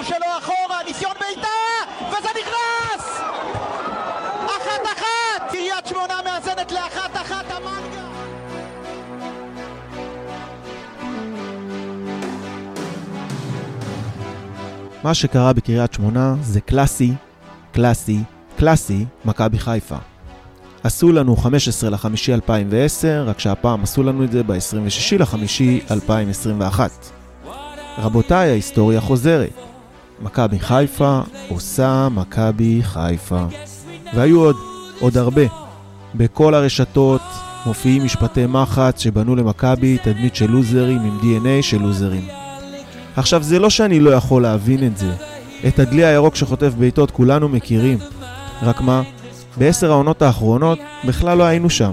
הכדור שלו אחורה, ניסיון בעיטה, וזה נכנס! אחת אחת! קריית שמונה מאזנת לאחת אחת המנגה! מה שקרה בקריית שמונה זה קלאסי, קלאסי, קלאסי, מכבי חיפה. עשו לנו 15 לחמישי 2010, רק שהפעם עשו לנו את זה ב-26 לחמישי 2021. רבותיי, ההיסטוריה חוזרת. מכבי חיפה עושה מכבי חיפה. והיו עוד, עוד הרבה. בכל הרשתות מופיעים משפטי מחץ שבנו למכבי תדמית של לוזרים עם DNA של לוזרים. עכשיו, זה לא שאני לא יכול להבין את זה. את הדלי הירוק שחוטף בעיטות כולנו מכירים. רק מה, בעשר העונות האחרונות בכלל לא היינו שם.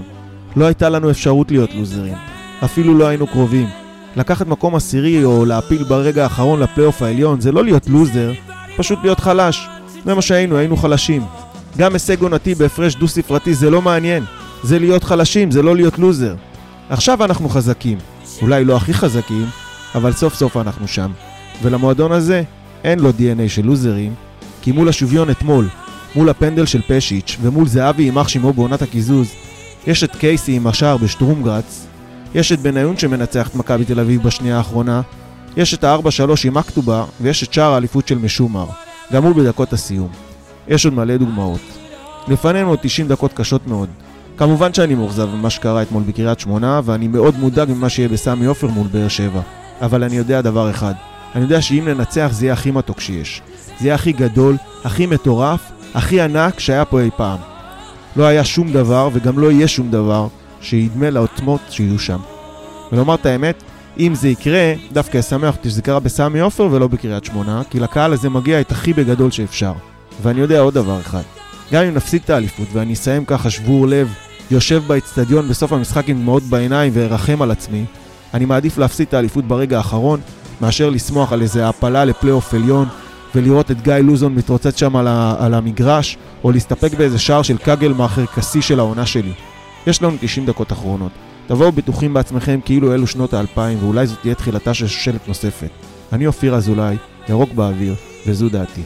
לא הייתה לנו אפשרות להיות לוזרים. אפילו לא היינו קרובים. לקחת מקום עשירי או להפיל ברגע האחרון לפלייאוף העליון זה לא להיות לוזר, פשוט להיות חלש. זה מה שהיינו, היינו חלשים. גם הישג עונתי בהפרש דו-ספרתי זה לא מעניין. זה להיות חלשים, זה לא להיות לוזר. עכשיו אנחנו חזקים. אולי לא הכי חזקים, אבל סוף סוף אנחנו שם. ולמועדון הזה אין לו DNA של לוזרים, כי מול השוויון אתמול, מול הפנדל של פשיץ' ומול זהבי עם אח שימו בעונת הקיזוז, יש את קייסי עם השער בשטרומגרץ, יש את בניון שמנצח את מכבי תל אביב בשנייה האחרונה, יש את ה-4-3 עם אקטובה, ויש את שער האליפות של משומר, גם הוא בדקות הסיום. יש עוד מלא דוגמאות. לפנינו עוד 90 דקות קשות מאוד. כמובן שאני מאוכזב ממה שקרה אתמול בקריית שמונה, ואני מאוד מודאג ממה שיהיה בסמי עופר מול באר שבע. אבל אני יודע דבר אחד, אני יודע שאם ננצח זה יהיה הכי מתוק שיש. זה יהיה הכי גדול, הכי מטורף, הכי ענק שהיה פה אי פעם. לא היה שום דבר, וגם לא יהיה שום דבר, שידמה לעוצמות שיהיו שם. ולומר את האמת, אם זה יקרה, דווקא אשמח אותי שזה קרה בסמי עופר ולא בקריית שמונה, כי לקהל הזה מגיע את הכי בגדול שאפשר. ואני יודע עוד דבר אחד, גם אם נפסיד את האליפות ואני אסיים ככה שבור לב, יושב באצטדיון בסוף המשחק עם דמעות בעיניים וארחם על עצמי, אני מעדיף להפסיד את האליפות ברגע האחרון, מאשר לשמוח על איזה הפלה לפלייאוף עליון, ולראות את גיא לוזון מתרוצץ שם על, ה- על המגרש, או להסתפק באיזה שער של קגלמאכר כשיא של העונה שלי. יש לנו 90 דקות אחרונות. תבואו בטוחים בעצמכם כאילו אלו שנות האלפיים, ואולי זאת תהיה תחילתה של שושלת נוספת. אני אופיר אזולאי, ירוק באוויר, וזו דעתי.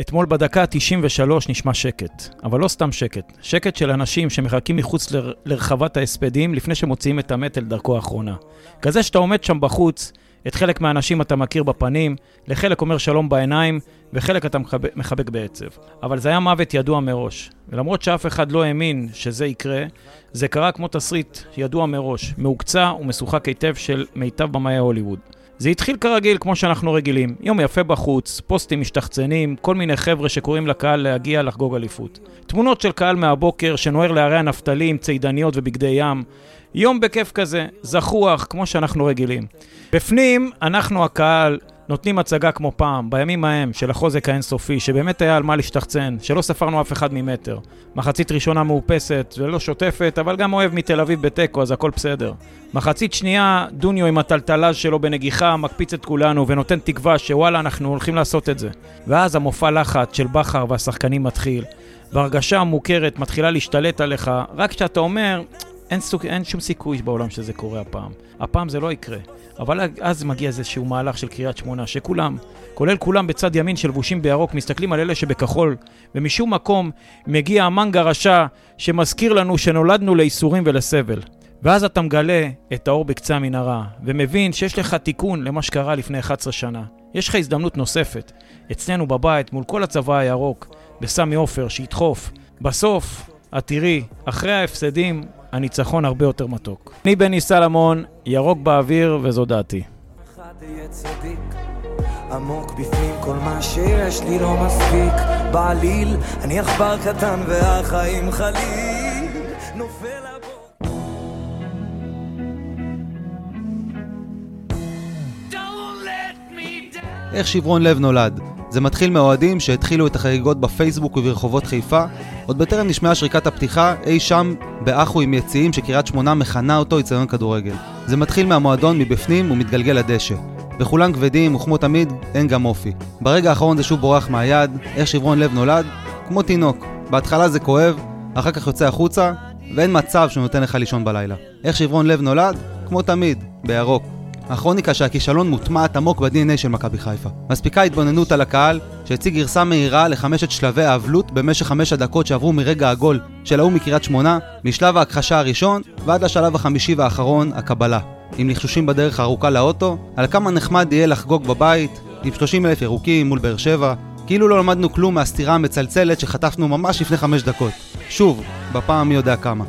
אתמול בדקה ה-93 נשמע שקט, אבל לא סתם שקט, שקט של אנשים שמחכים מחוץ לר... לרחבת ההספדים לפני שמוציאים את המת אל דרכו האחרונה. כזה שאתה עומד שם בחוץ, את חלק מהאנשים אתה מכיר בפנים, לחלק אומר שלום בעיניים, וחלק אתה מחבק, מחבק בעצב. אבל זה היה מוות ידוע מראש, ולמרות שאף אחד לא האמין שזה יקרה, זה קרה כמו תסריט ידוע מראש, מהוקצע ומשוחק היטב של מיטב במאי הוליווד. זה התחיל כרגיל, כמו שאנחנו רגילים. יום יפה בחוץ, פוסטים משתחצנים, כל מיני חבר'ה שקוראים לקהל להגיע לחגוג אליפות. תמונות של קהל מהבוקר שנוער להרי הנפתלי עם צידניות ובגדי ים. יום בכיף כזה, זחוח, כמו שאנחנו רגילים. בפנים, אנחנו הקהל נותנים הצגה כמו פעם, בימים ההם של החוזק האינסופי, שבאמת היה על מה להשתחצן, שלא ספרנו אף אחד ממטר. מחצית ראשונה מאופסת ולא שוטפת, אבל גם אוהב מתל אביב בתיקו, אז הכל בסדר. מחצית שנייה, דוניו עם הטלטלז שלו בנגיחה, מקפיץ את כולנו ונותן תקווה שוואלה, אנחנו הולכים לעשות את זה. ואז המופע לחץ של בכר והשחקנים מתחיל, והרגשה המוכרת מתחילה להשתלט עליך, רק כשאתה אומר, אין, סוג, אין שום סיכוי בעולם שזה קורה הפעם. הפעם זה לא יקרה. אבל אז מגיע איזשהו מהלך של קריית שמונה, שכולם, כולל כולם בצד ימין שלבושים בירוק, מסתכלים על אלה שבכחול, ומשום מקום מגיע המנגה רשע שמזכיר לנו שנולדנו לייסורים ולסבל. ואז אתה מגלה את האור בקצה המנהרה, ומבין שיש לך תיקון למה שקרה לפני 11 שנה. יש לך הזדמנות נוספת. אצלנו בבית, מול כל הצבא הירוק, בסמי עופר, שידחוף. בסוף, את תראי, אחרי ההפסדים, הניצחון הרבה יותר מתוק. אני בני סלמון, ירוק באוויר, וזו דעתי. עמוק בפנים כל מה שיש לי לא מספיק בעליל אני עכבר קטן והחיים חליל נופל. איך שברון לב נולד? זה מתחיל מהאוהדים שהתחילו את החגיגות בפייסבוק וברחובות חיפה, עוד בטרם נשמעה שריקת הפתיחה אי שם באחו עם יציאים שקריית שמונה מכנה אותו אצטדיון כדורגל. זה מתחיל מהמועדון מבפנים ומתגלגל לדשא. וכולם כבדים, וכמו תמיד, אין גם אופי. ברגע האחרון זה שוב בורח מהיד, איך שברון לב נולד, כמו תינוק. בהתחלה זה כואב, אחר כך יוצא החוצה, ואין מצב שהוא נותן לך לישון בלילה. איך שברון לב נולד, כמו תמיד, בירוק. הכרוניקה שהכישלון מוטמעת עמוק ב-DNA של מכבי חיפה. מספיקה התבוננות על הקהל, שהציג גרסה מהירה לחמשת שלבי האבלות במשך חמש הדקות שעברו מרגע הגול של ההוא מקריית שמונה, משלב ההכחשה הראשון ועד לשלב החמישי והאחרון, הקבלה. עם לחשושים בדרך הארוכה לאוטו, על כמה נחמד יהיה לחגוג בבית, עם 30 אלף ירוקים מול באר שבע, כאילו לא למדנו כלום מהסטירה המצלצלת שחטפנו ממש לפני חמש דקות. שוב, בפעם מי יודע כמה.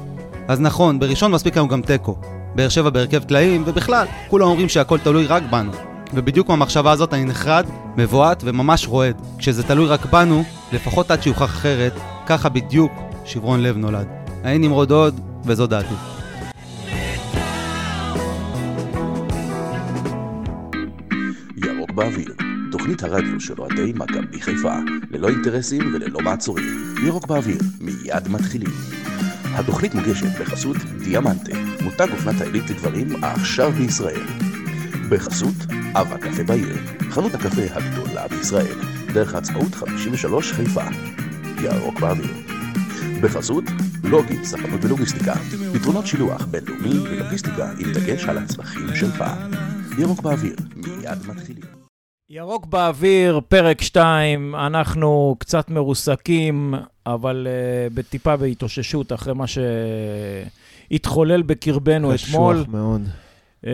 אז נכון, בראשון מספיק לנו גם תיקו. באר שבע בהרכב טלאים, ובכלל, כולם אומרים שהכל תלוי רק בנו. ובדיוק מהמחשבה הזאת אני נחרד, מבועת וממש רועד. כשזה תלוי רק בנו, לפחות עד שיוכח אחרת, ככה בדיוק שברון לב נולד. אני נמרוד עוד, וזו דעתי. ירוק באוויר, תוכנית הרדיו של אוהדי מכבי חיפה, ללא אינטרסים וללא מעצורים. ירוק באוויר, מיד מתחילים. התוכנית מוגשת בחסות דיאמנטה, מותג אופנת העילית לגברים העכשיו בישראל. בחסות אב הקפה בעיר, חנות הקפה הגדולה בישראל, דרך העצמאות 53 חיפה. ירוק באוויר. בחסות לוגי, ספנות ולוגיסטיקה, פתרונות שילוח בינלאומי ולוגיסטיקה עם דגש על הצרכים שלך. ירוק באוויר, מיד מתחילים. ירוק באוויר, פרק 2, אנחנו קצת מרוסקים, אבל uh, בטיפה בהתאוששות אחרי מה שהתחולל בקרבנו אתמול. קשוח מאוד. Uh,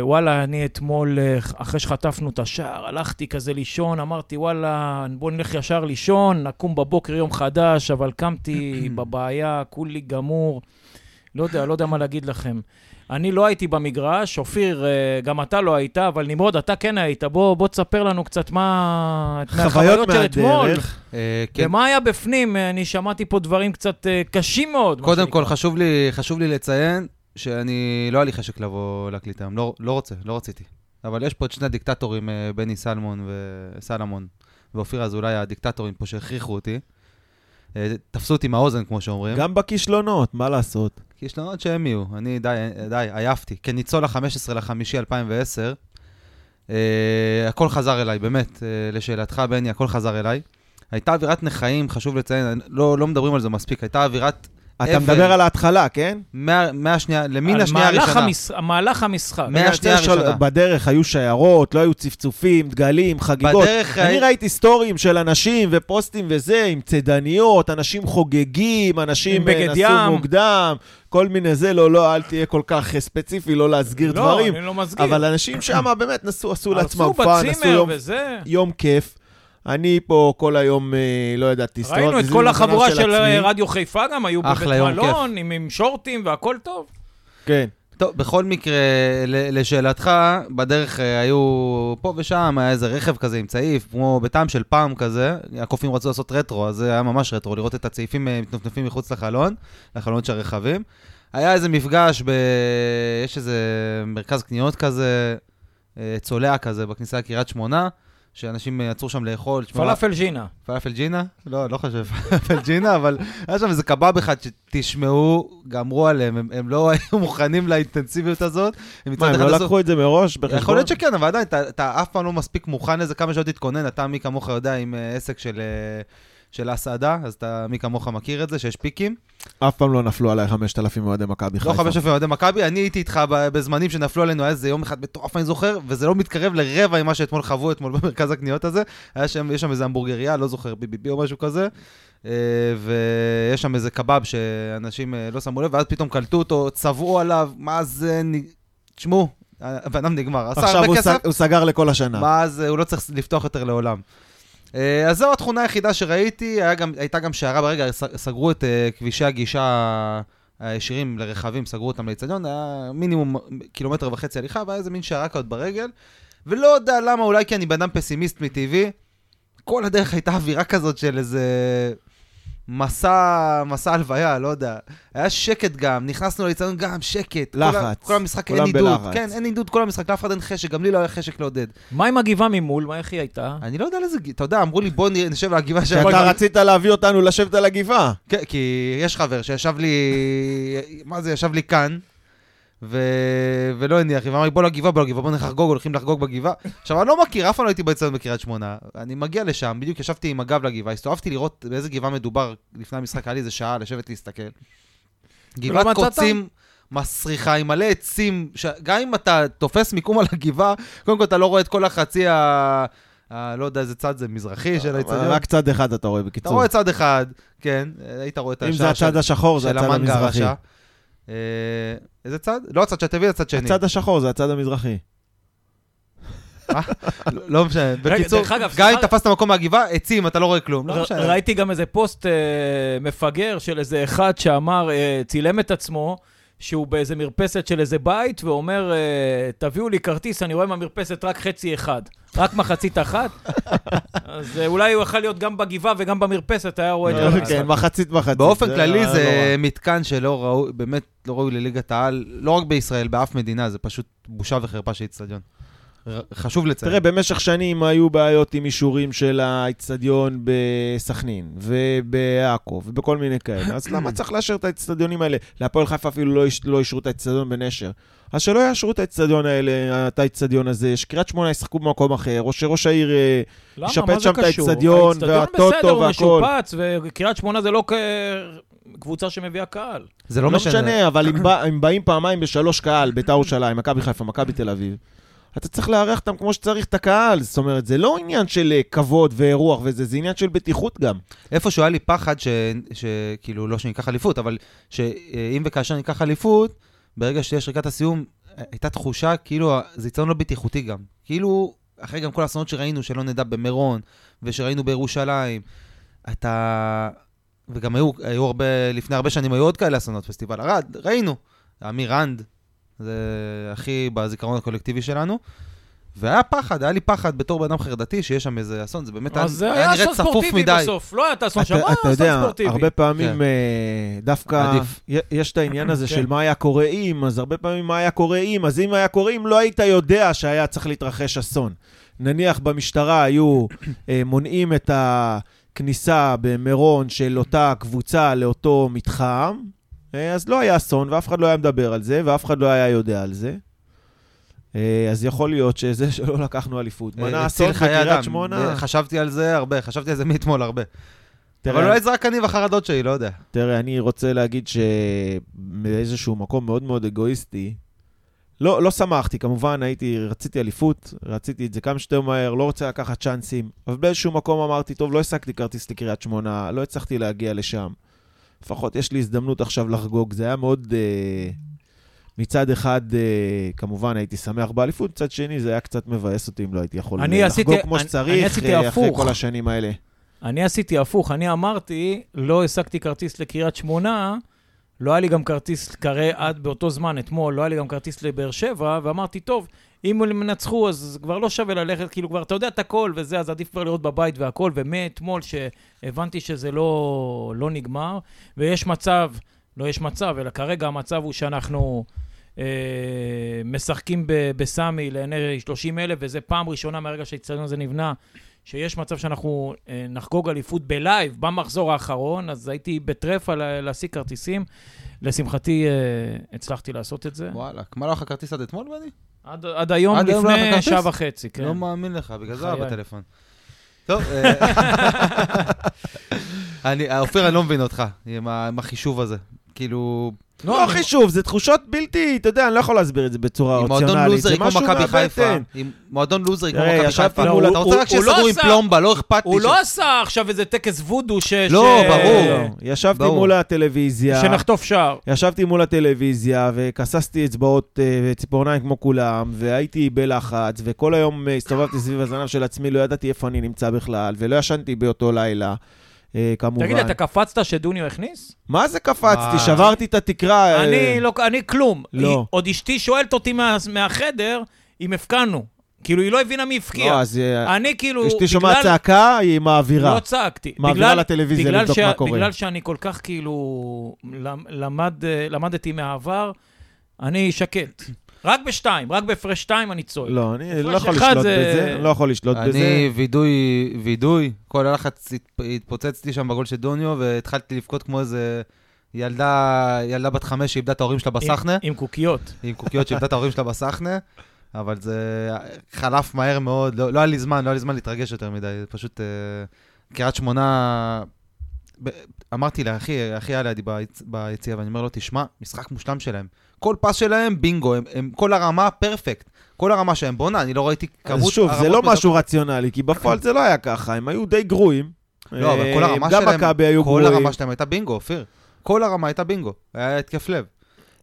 וואלה, אני אתמול, uh, אחרי שחטפנו את השער, הלכתי כזה לישון, אמרתי, וואלה, בוא נלך ישר לישון, נקום בבוקר יום חדש, אבל קמתי בבעיה, כולי גמור. לא יודע, לא יודע מה להגיד לכם. אני לא הייתי במגרש, אופיר, אה, גם אתה לא היית, אבל נמרוד, אתה כן היית. בוא, בוא תספר לנו קצת מה... חוויות של אתמול. מהדרך. אה, כן. ומה היה בפנים? אה, אני שמעתי פה דברים קצת אה, קשים מאוד. קודם כל. חשוב לי, חשוב לי לציין שאני, לא היה לי חשק לבוא להקליט היום, לא, לא רוצה, לא רציתי. אבל יש פה את שני הדיקטטורים, אה, בני סלמון וסלמון ואופיר אזולאי, הדיקטטורים פה שהכריחו אותי. תפסו אותי מהאוזן, כמו שאומרים. גם בכישלונות, מה לעשות? כישלונות שהם יהיו. אני די, די, עייפתי. כניצול ה-15 לחמישי 2010, אה, הכל חזר אליי, באמת, אה, לשאלתך, בני, הכל חזר אליי. הייתה אווירת נכאים, חשוב לציין, לא, לא מדברים על זה מספיק, הייתה אווירת... אתה. מדבר על ההתחלה, כן? מה- מהשנייה, למין השנייה מהלך הראשונה. מהלך המשחק. מה- רגע, השנייה שתי של- הראשונה. בדרך היו שיירות, לא היו צפצופים, דגלים, חגיגות. בדרך אני ראיתי סטורים של אנשים ופוסטים וזה, עם צידניות, אנשים חוגגים, אנשים אה, נסעו. מוקדם, כל מיני זה, לא, לא, אל תהיה כל כך אה, ספציפי, לא להסגיר לא, דברים. אני לא מסגיר. אבל אנשים שם באמת נסעו, עשו לעצמם fun, עשו בצימר יום, וזה. יום כיף. אני פה כל היום, אה, לא ידעתי, ראינו את כל החבורה של אה, רדיו חיפה גם, היו בבית מלון, עם, עם שורטים והכל טוב. כן. טוב, בכל מקרה, ל- לשאלתך, בדרך אה, היו פה ושם, היה איזה רכב כזה עם צעיף, כמו בטעם של פעם כזה, הקופים רצו לעשות רטרו, אז זה היה ממש רטרו, לראות את הצעיפים מתנפנפים מחוץ לחלון, לחלונות של הרכבים. היה איזה מפגש, ב... יש איזה מרכז קניות כזה, צולע כזה, בכניסה לקריית שמונה, שאנשים אה, יצאו שם לאכול. פלאפל ג'ינה. פלאפל ג'ינה? לא, לא חושב פלאפל ג'ינה, אבל היה שם איזה קבב אחד שתשמעו, גמרו עליהם, הם, הם לא היו מוכנים לאינטנסיביות הזאת. הם מה, הם אחד לא לקחו את זה מראש בחשבון? יכול להיות שכן, אבל עדיין, אתה, אתה אף פעם לא מספיק מוכן לזה, כמה שעות תתכונן, אתה מי כמוך יודע עם אה, עסק של, אה, של הסעדה, אז אתה מי כמוך מכיר את זה, שיש פיקים. אף פעם לא נפלו עליי 5,000 אוהדי מכבי חיפה. לא חמש אלפים אוהדי מכבי, אני הייתי איתך בזמנים שנפלו עלינו, היה איזה יום אחד מטורף, אני זוכר, וזה לא מתקרב לרבע ממה שאתמול חוו אתמול במרכז הקניות הזה. היה שם, יש שם איזה המבורגריה, לא זוכר, ביביבי או משהו כזה. אה, ויש שם איזה קבב שאנשים אה, לא שמו לב, ואז פתאום קלטו אותו, צבעו עליו, מה זה... תשמעו, הבן אדם נגמר, עשה עכשיו הרבה הוא כסף, סג- הוא סגר לכל השנה. מה זה, הוא לא צריך לפתוח יותר לעולם. אה, אז זו התכונה היחידה שראיתי, גם, הייתה גם שערה ברגע, סגרו את אה, כבישי הגישה הישירים לרכבים, סגרו אותם לאצטדיון, היה מינימום קילומטר וחצי הליכה, והיה איזה מין שערה כזאת ברגל, ולא יודע למה, אולי כי אני בן אדם פסימיסט מטבעי, כל הדרך הייתה אווירה כזאת של איזה מסע, מסע הלוויה, לא יודע. היה שקט גם, נכנסנו לאצטדיון גם, שקט. לחץ. כל המשחק אין עידוד. בלחץ. כן, אין עידוד כל המשחק, לאף אחד אין חשק, גם לי לא היה חשק לעודד. מה עם הגבעה ממול? מה, איך היא הייתה? אני לא יודע על איזה, אתה יודע, אמרו לי בוא נשב על הגבעה שם. אתה רצית להביא אותנו לשבת על הגבעה. כן, כי יש חבר שישב לי, מה זה, ישב לי כאן, ו... ולא הניח, ואמר לי, בוא לגבעה, בוא לגבעה, בוא נלך לחגוג, הולכים לחגוג בגבעה. עכשיו, אני לא מכיר, אף פעם לא הייתי באצטדיון בקריית שמונה. אני מגיע לשם, בדיוק ישבתי עם הגב לגבעה, הסתובבתי לראות באיזה גבעה מדובר לפני המשחק, היה לי איזה שעה לשבת להסתכל. גבעת מצאת? קוצים מסריחה עם מלא עצים, ש... גם אם אתה תופס מיקום על הגבעה, קודם כל אתה לא רואה את כל החצי ה... ה... לא יודע איזה צד זה, מזרחי של האצטדיון. רק צד אחד אתה רואה, אתה בקיצור. רואה צד אחד, כן, היית רואה את השער של- המנגה. הרשע. איזה צד? לא הצד שתביא, הצד שני. הצד השחור זה הצד המזרחי. לא- לא משנה. בקיצור, גם אם תפסת מקום מהגבעה, עצים, אתה לא רואה כלום. לא. ראיתי גם איזה פוסט אה, מפגר של איזה אחד שאמר, אה, צילם את עצמו, שהוא באיזה מרפסת של איזה בית, ואומר, אה, תביאו לי כרטיס, אני רואה מהמרפסת רק חצי אחד. רק מחצית אחת. אז אה, אולי הוא יכול להיות גם בגבעה וגם במרפסת, היה רואה את כל המשחק. כן, מחצית מחצית. באופן זה כללי זה. מתקן שלא ראוי, באמת לא ראוי לליגת העל, לא רק בישראל, באף מדינה, זה פשוט בושה וחרפה של איצטדיון. חשוב לציין. תראה, במשך שנים היו בעיות עם אישורים של האיצטדיון בסכנין, ובעכו, ובכל מיני כאלה. אז למה צריך לאשר את האיצטדיונים האלה? להפועל חיפה אפילו לא, איש- לא אישרו את האיצטדיון בנשר. אז שלא יאשרו את האיצטדיון האלה, את האיצטדיון הזה, שקריית שמונה ישחקו במקום אחר, או שראש העיר... אה, למה? ישפץ שם את קשור? האצטדיון, האצטדיון והטוטו בסדר, הוא. משופץ, וקריית שמונה זה לא קבוצה שמביאה קהל. זה לא לא משנה, משנה. אבל אם בא- אם באים פעמיים בשלוש קהל, בית"ר ירושלים, מכבי חיפה, מכבי תל אביב, אתה צריך לארח אותם כמו שצריך את הקהל. זאת אומרת, זה לא עניין של אה, כבוד ואירוח וזה, זה עניין של בטיחות גם. איפשהו היה לי פחד שכאילו, לא שניקח אליפות, אבל שאם וכאשר ניקח אליפות, ברגע שתהיה שריקת הסיום, הייתה תחושה כאילו זה יצטדיון לא בטיחותי גם. כאילו, אחרי גם כל האסונות שראינו, שלא נדע במירון, ושראינו בירושלים, אתה... וגם היו, היו הרבה, לפני הרבה שנים היו עוד כאלה אסונות, פסטיבל ערד, ראינו. אמיר רנד, זה הכי בזיכרון הקולקטיבי שלנו. והיה פחד, היה לי פחד בתור בן אדם חרדתי שיש שם איזה אסון, זה באמת אז זה היה היה נראה אסון צפוף ספורטיבי מדי. בסוף. לא היה את האסון שם, אתה, היה אתה אסון יודע, ספורטיבי. הרבה פעמים כן. אה, דווקא, עדיף. יש את העניין הזה כן. של מה היה קורה אם, אז הרבה פעמים מה היה קורה אם, אז אם היה קורה אם, לא היית יודע שהיה צריך להתרחש אסון. נניח במשטרה היו אה, מונעים את הכניסה במירון של אותה קבוצה לאותו מתחם, אז לא היה אסון, ואף אחד לא היה מדבר על זה, ואף אחד לא היה יודע על זה. אה, אז יכול להיות שזה שלא לקחנו אליפות. מנע אה, אסון חיי אדם. בקריית שמונה. אה, חשבתי על זה הרבה, חשבתי על זה מאתמול הרבה. תראה, אבל אולי זה רק אני והחרדות שלי, לא יודע. תראה, אני רוצה להגיד שבאיזשהו מקום מאוד מאוד אגואיסטי, לא, לא שמחתי, כמובן, הייתי, רציתי אליפות, רציתי את זה כמה שיותר מהר, לא רוצה לקחת צ'אנסים, אבל באיזשהו מקום אמרתי, טוב, לא השגתי כרטיס לקריית שמונה, לא הצלחתי להגיע לשם. לפחות יש לי הזדמנות עכשיו לחגוג, זה היה מאוד... אה, מצד אחד, אה, כמובן, הייתי שמח באליפות, מצד שני, זה היה קצת מבאס אותי אם לא הייתי יכול אה, עשיתי- לחגוג כמו אני- שצריך, אני עשיתי אה, אחרי הפוך. כל השנים האלה. אני עשיתי הפוך, אני אמרתי, לא השגתי כרטיס לקריית שמונה, לא היה לי גם כרטיס, קרה עד באותו זמן, אתמול, לא היה לי גם כרטיס לבאר שבע, ואמרתי, טוב, אם הם ינצחו, אז כבר לא שווה ללכת, כאילו כבר, אתה יודע את הכל וזה, אז עדיף כבר לראות בבית והכל, ומאתמול שהבנתי שזה לא, לא נגמר, ויש מצב, לא יש מצב, אלא כרגע המצב הוא שאנחנו אה, משחקים ב- בסמי לעיני 30 אלף, וזה פעם ראשונה מהרגע שהאיצטדיון הזה נבנה, שיש מצב שאנחנו אה, נחגוג אליפות בלייב במחזור האחרון, אז הייתי בטרפה לה- להשיג כרטיסים. לשמחתי, אה, הצלחתי לעשות את זה. וואלה, מה לא לך כרטיס עד אתמול, בני? עד, עד היום, עד היום לא לפני כרטיס? שעה וחצי, כן. לא מאמין לך, בגלל זה. בטלפון. טוב, אה, אני, אופיר, אני לא מבין אותך, עם החישוב הזה. כאילו, לא חישוב, זה תחושות בלתי, אתה יודע, אני לא יכול להסביר את זה בצורה עם מועדון רציונלית. לוזרי זה כמו משהו מכבי חיפה, מהבטן. עם מועדון לוזרי כמו תראה, מכבי חיפה, אתה רוצה רק לא שיסגרו עם פלומבה, לא אכפת לי. הוא לא עשה עכשיו איזה טקס וודו ש... לא, ברור. לא, ישבתי. מול הטלוויזיה, שנחטוף שער. ישבתי מול הטלוויזיה וכססתי אצבעות אה, וציפורניים כמו כולם, והייתי בלחץ, וכל היום אה, הסתובבתי סביב הזנב של עצמי, לא ידעתי איפה אני נמצא בכלל, ולא ישנתי באותו לילה, אה, כמובן. תגיד, אתה קפצת שדוניו הכניס? מה זה קפצתי? שברתי את התקרה. אה, אני לא, אני כלום. לא. עוד אשתי שואלת אותי מה- מהחדר אם הפקענו. כאילו, היא לא הבינה מי הפקיע. לא, אז אה, אני כאילו, אשתי שומעת צעקה, היא מעבירה. לא צעקתי. מעבירה בגלל- לטלוויזיה לבדוק מה קורה. בגלל שאני כל כך כאילו למ- למד, אה, למדתי מהעבר, אני שקט. רק בשתיים, רק בהפרש שתיים אני צועק. לא, אני לא יכול לשלוט זה- בזה, לא יכול לשלוט בזה. אני וידוי, וידוי, כל הלחץ הת- התפוצץ לי שם בגול של דוניו, והתחלתי לבכות כמו איזה ילדה, ילדה בת חמש שאיבדה את ההורים שלה בסחנה, עם, עם קוקיות. עם קוקיות שאיבדה את ההורים שלה בסחנה, אבל זה חלף מהר מאוד, לא, לא היה לי זמן, לא היה לי זמן להתרגש יותר מדי, פשוט אה, קריית שמונה, ב- אמרתי לאחי, אחי היה לידי ביצ- ביציאה, ואני אומר לו, תשמע, משחק מושלם שלהם. כל פס שלהם, בינגו, הם, הם כל הרמה פרפקט. כל הרמה שלהם, בואנה, אני לא ראיתי כמות אז שוב, זה לא בדקות. משהו רציונלי, כי בפועל זה לא היה ככה, הם היו די גרועים. לא, אבל כל אה, הרמה גם שלהם, מכבי היו כל גרועים. הרמה שלהם הייתה בינגו, אופיר. כל הרמה הייתה בינגו, היה התקף לב.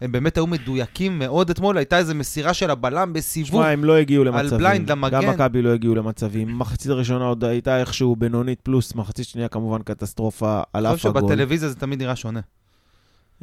הם באמת היו מדויקים מאוד אתמול, הייתה איזו מסירה של הבלם בסיבוב. שמע, הם לא הגיעו למצבים. בליינד למגן. גם מכבי לא הגיעו למצבים. מחצית הראשונה עוד הייתה איכשהו בינונית פלוס, מחצית שנייה כמובן קטסטרופה על אני אף חושב הגול. שבטלוויזיה זה תמיד נראה שונה.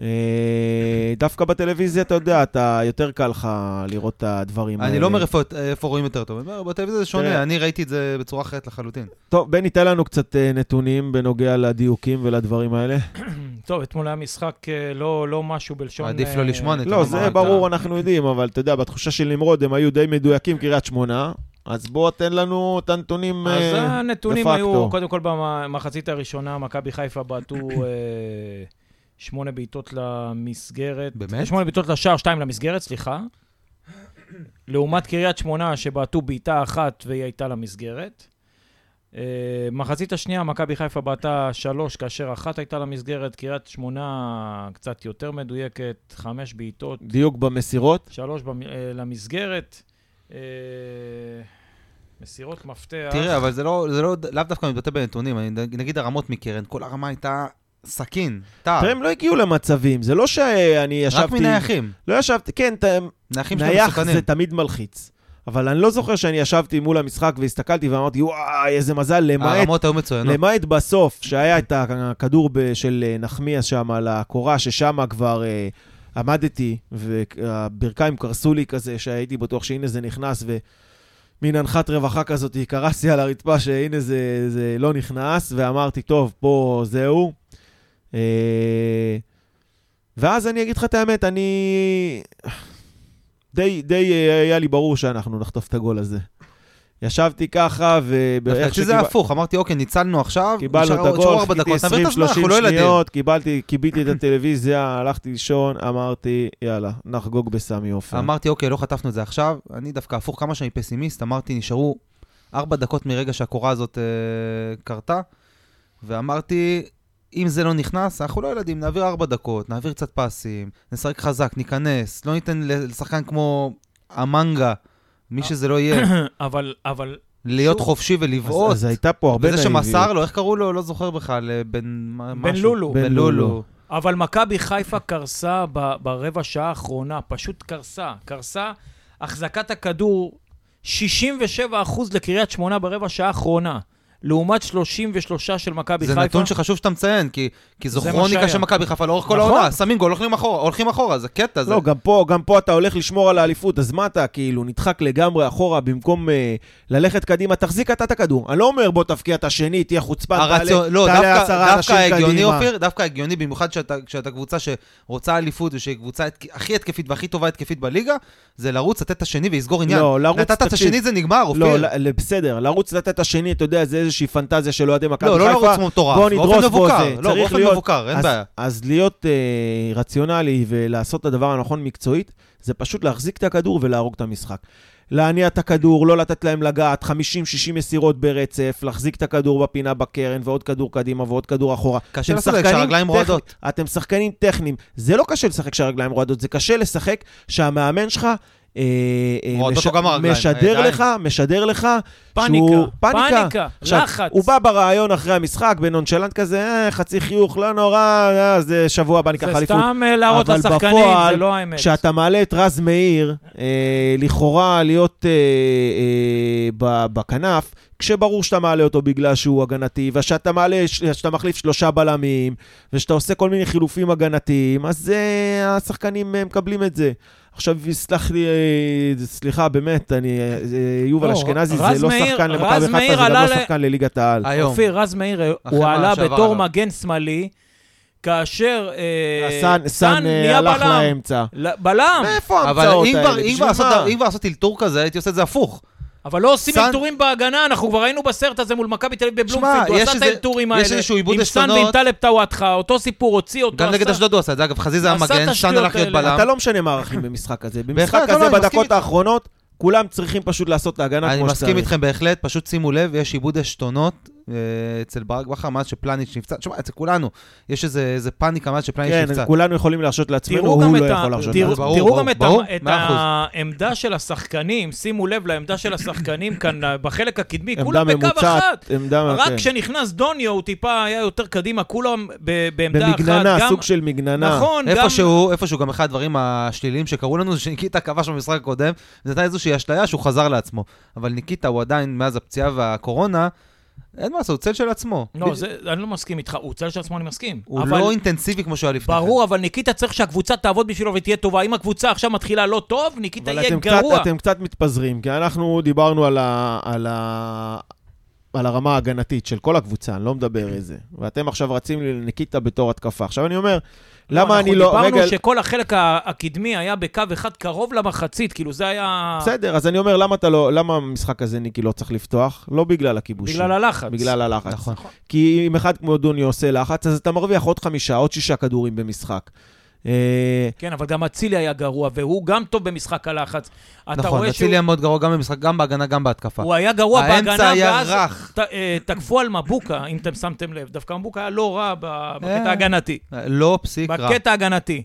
אה, דווקא בטלוויזיה, אתה יודע, אתה יותר קל לך לראות את הדברים האלה. אני לא אומר איפה- רואים יותר טוב, אני אומר, בטלוויזיה זה. שונה, אני ראיתי את זה בצורה אחרת לחלוטין. טוב, בני, תן לנו קצת אה, נתונים בנוגע לדיוקים ולדברים האלה. טוב, אתמול היה משחק אה, לא, לא משהו בלשון... עדיף לא לשמוע נתונים. לא, זה ברור, אנחנו יודעים, אבל אתה יודע, בתחושה של נמרוד הם היו די מדויקים, קריית שמונה, אז בוא תן לנו את הנתונים אז אה, הנתונים דה היו, פקטו. קודם כל במחצית הראשונה, מכבי חיפה בעטו שמונה בעיטות למסגרת. באמת? שמונה בעיטות לשער, שתיים למסגרת, סליחה. לעומת קריית שמונה, שבעטו בעיטה אחת והיא הייתה למסגרת. אה, מחצית השנייה, מכבי חיפה בעטה שלוש, כאשר אחת הייתה למסגרת. קריית שמונה קצת יותר מדויקת, חמש בעיטות, דיוק במסירות. שלוש במ- אה, למסגרת. אה, מסירות מפתח. תראה, אבל זה לא, זה לא, לאו דווקא מתבטא בנתונים, אני- נגיד הרמות מקרן, כל הרמה הייתה סכין, טער, תראה, הם לא הגיעו למצבים, זה לא שאני ישבתי... רק מנייחים. לא ישבתי, כן, ת- נייחים שלהם נייח מסוכנים. זה תמיד מלחיץ. אבל אני לא זוכר שאני ישבתי מול המשחק והסתכלתי ואמרתי, וואי, איזה מזל, למעט הרמות היו מצוינות. למעט בסוף, שהיה את הכדור של אה, נחמיאס שם על הקורה, ששם כבר אה, עמדתי, והברכיים קרסו לי כזה, שהייתי בטוח שהנה זה נכנס, ומין אנחת רווחה כזאת, קרסתי על הרצפה שהנה זה, זה לא נכנס, ואמרתי, טוב, פה זהו. אה, ואז אני אגיד לך את האמת, אני... די, די אה, היה לי ברור שאנחנו נחטוף את הגול הזה. ישבתי ככה, ו... דווקא אצלי זה הפוך, אמרתי, אוקיי, ניצלנו עכשיו, קיבלנו את הגול, חיכיתי דקות, נעביר את הזמן, 20-30 אנחנו לא. שניות, קיבלתי, כיביתי את הטלוויזיה, הלכתי לישון, אמרתי, יאללה, נחגוג בסמי עופר. אמרתי, אוקיי, לא חטפנו את זה עכשיו, אני דווקא הפוך כמה שאני פסימיסט, אמרתי, נשארו ארבע דקות מרגע שהקורה הזאת אה, קרתה, ואמרתי, אם זה לא נכנס, אנחנו לא ילדים, נעביר ארבע דקות, נעביר קצת פסים, נשחק חזק, ניכנס, לא ניתן לשחקן כמו המנגה, מי שזה לא יהיה, אבל, אבל, להיות שוב, חופשי ולבעוט. אז הייתה פה הרבה וזה. שמסר לו, איך קראו לו? לא זוכר בכלל, אה, בן בן. לולו. בן לולו. לולו. אבל מכבי חיפה קרסה ב- ברבע שעה האחרונה, פשוט קרסה. קרסה, החזקת הכדור, 67% לקריית שמונה ברבע שעה האחרונה, לעומת 33 של מכבי זה חיפה. נתון שחשוב שאתה מציין, כי, כי זו זה כרוניקה. של מכבי חיפה לאורך כל נכון. העונה. שמים גול, הולכים אחורה, הולכים אחורה, זה קטע. זה... לא, גם פה, גם פה אתה הולך לשמור על האליפות, אז מה אתה כאילו נדחק לגמרי אחורה במקום אה, ללכת קדימה, תחזיק אתה את הכדור. אני לא אומר בוא תבקיע את השני, תהיה חוצפן, הרציו... תעלה, לא, תעלה דווקא, עשרה אנשים דווקא הגיוני, קדימה. אופיר, דווקא הגיוני, במיוחד שאתה, כשאתה קבוצה שרוצה אליפות ושהיא קבוצה הכי התקפית והכי טובה התקפית בליגה, זה לרוץ, לתת את השני ולסגור עניין. לא, לרוץ, נתת את תקשיב. השני, זה נגמר, אופיר. לא, ל- בסדר, לרוץ לתת את השני, אתה יודע, זה איזושהי פנטזיה של אוהדי מכבי לא, חיפה. לא לרוץ מטורף, בוא נדרוס מבוקר. זה. לא, באופן להיות- מבוקר, אין אז, בעיה. אז להיות אה, רציונלי ולעשות את הדבר הנכון מקצועית, זה פשוט להחזיק את הכדור ולהרוג את המשחק. להניע את הכדור, לא לתת להם לגעת, 50-60 מסירות ברצף, להחזיק את הכדור בפינה בקרן, ועוד כדור קדימה ועוד כדור אחורה. קשה לשחק כשהרגליים רועדות. אתם שחקנים טכניים. זה לא קשה לשחק כשהרגליים רועדות, זה קשה לשחק שהמאמן שלך... אה, אה, גם הרגליים, משדר. לך, משדר לך, פניקה, שהוא- פניקה, עכשיו, לחץ. הוא בא בריאיון אחרי המשחק בנונשלנט כזה, אה, חצי חיוך, לא נורא, אה, זה שבוע הבא ניקח זה אליפות. סתם אה, להראות לשחקנים, בפועל, זה לא האמת. כשאתה מעלה את רז מאיר, אה, לכאורה להיות אה, אה, ב- בכנף, כשברור שאתה מעלה אותו בגלל שהוא הגנתי, ושאתה מעלה, שאתה מחליף שלושה בלמים, ושאתה עושה כל מיני חילופים הגנתיים, אז אה, השחקנים אה, מקבלים את זה. עכשיו, יסלח לי, אה, סליחה, באמת, אני, אה, יובל לא, אשכנזי זה לא שחקן למכבי חיפה, זה גם לא שחקן לליגת העל. אופיר, רז מאיר, הוא עלה בתור. מגן שמאלי, כאשר אה, סאן, אה, הלך בלם. לאמצע. בלם. מאיפה אבל ההמצאות האלה? כבר- אם כבר לעשות- אלתור כזה, הייתי עושה את זה הפוך. אבל לא עושים סאן- אלתורים בהגנה, אנחנו כבר היינו בסרט הזה מול מכבי תל אביב בבלומפילד, הוא יש עשה את האלתורים יש האלה. איזשהו עיבוד עם סאן עשתונות. ועם טלב טוואטחה, אותו סיפור, הוציא אותו, גם נגד אשדוד הוא עשה את זה, אגב, חזיזה המגן, סאן הלך להיות האלה. בלם. אתה לא משנה מערכים במשחק הזה. במשחק לא, הזה, אני בדקות. האחרונות, כולם צריכים פשוט לעשות את ההגנה אני כמו שצריך. מסכים איתכם בהחלט, פשוט שימו לב, יש עיבוד עשתונות אצל ברק בכר מאז שפלניץ' נפצע. תשמע, אצל כולנו, יש איזה איזה פאניקה מאז שפלניץ' כן, נפצע. כולנו יכולים להרשות לעצמנו, תראו גם הוא לא ה- יכול להרשות תראו-. ברור, תראו ברור, גם את ברור, את. העמדה של השחקנים, שימו לב לעמדה של השחקנים כאן אה, בחלק הקדמי, כולם בקו אחת. עמדה... רק כן. כשנכנס דוניו הוא טיפה היה יותר קדימה, כולם ב- בעמדה אחת. במגננה, גם- סוג של מגננה. נכון, גם... איפשהו, איפשהו גם אחד הדברים השליליים שקרו לנו זה שניקיטה כבש במשחק הקודם, זה הייתה איזושהי אשליה שהוא חזר לעצמו. אבל ניקיטה הוא עדיין, מאז הפציעה והקורונה, אין מה לעשות, הוא צל של עצמו. לא, זה, אני לא מסכים איתך, הוא צל של עצמו, אני מסכים. הוא אבל- לא אינטנסיבי כמו שהוא היה לפני כן. ברור, אבל ניקיטה צריך שהקבוצה תעבוד בשבילו ותהיה טובה. אם הקבוצה עכשיו מתחילה לא טוב, ניקיטה אבל יהיה אתם גרוע. קצת, אתם קצת מתפזרים, כי אנחנו דיברנו על, ה, על, ה, על הרמה ההגנתית של כל הקבוצה, אני לא מדבר איזה. ואתם עכשיו רצים לניקיטה בתור התקפה. עכשיו אני אומר, למה אני לא... אנחנו דיברנו שכל החלק הקדמי היה בקו אחד קרוב למחצית, כאילו זה היה... בסדר, אז אני אומר, למה אתה לא... למה המשחק הזה ניקי לא צריך לפתוח? לא בגלל הכיבושים. בגלל הלחץ. בגלל הלחץ. נכון. כי אם אחד כמו דוני עושה לחץ, אז אתה מרוויח עוד חמישה, עוד שישה כדורים במשחק. אה, כן, אבל גם אצילי היה גרוע, והוא גם טוב במשחק הלחץ. נכון, אצילי היה מאוד גרוע גם במשחק, גם בהגנה, גם בהתקפה. שהוא היה גרוע בהגנה, האמצע היה ואז רך. אה, תקפו על מבוקה, אם אתם שמתם לב. דווקא מבוקה היה לא רע בקטע אה, ההגנתי. לא פסיק רע. בקטע ההגנתי.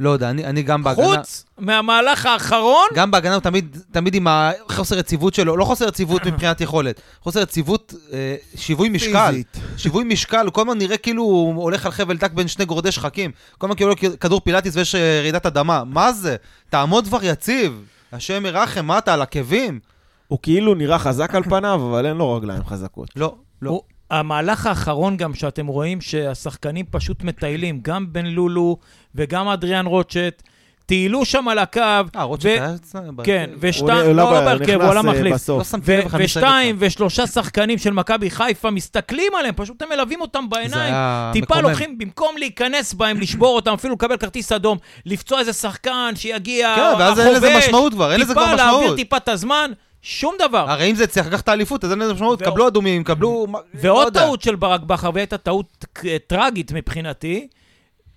לא יודע, אני אני גם בהגנה... חוץ מהמהלך האחרון, גם בהגנה הוא תמיד, תמיד עם החוסר יציבות שלו, לא חוסר יציבות מבחינת יכולת, חוסר יציבות, אה, שיווי משקל. פיזית. שיווי משקל, הוא כל הזמן נראה כאילו הוא הולך על חבל דק בין שני גורדי שחקים. כל הזמן כאילו כדור פילאטיס ויש אה, רעידת אדמה. מה זה? תעמוד כבר יציב. השם ירחם, מה אתה, על עקבים? הוא כאילו נראה חזק על פניו, אבל אין לו רגליים חזקות. לא, לא. הוא- המהלך האחרון גם שאתם רואים שהשחקנים פשוט מטיילים, גם בן לולו וגם אדריאן רוטשט, טיילו שם על הקו. אה, רוטשט היה אצלנו? כן, ושתיים, לא לא בהרכב, הוא עלה אה, מחליף. בסוף. לא ושתיים. ושלושה שחקנים של מכבי חיפה מסתכלים עליהם, פשוט הם מלווים אותם בעיניים. טיפה. לוקחים, במקום להיכנס בהם, לשבור אותם, אפילו לקבל כרטיס אדום, לפצוע איזה שחקן שיגיע, כן, ואז אין לזה החובש, משמעות כבר, אין לזה כבר טיפה להעביר משמעות. טיפה את הזמן, שום דבר. הרי אם זה צריך לקחת את האליפות, אז אין לזה משמעות, קבלו אדומים, קבלו... לא ועוד יודע. טעות של ברק בכר, והייתה טעות טרגית מבחינתי,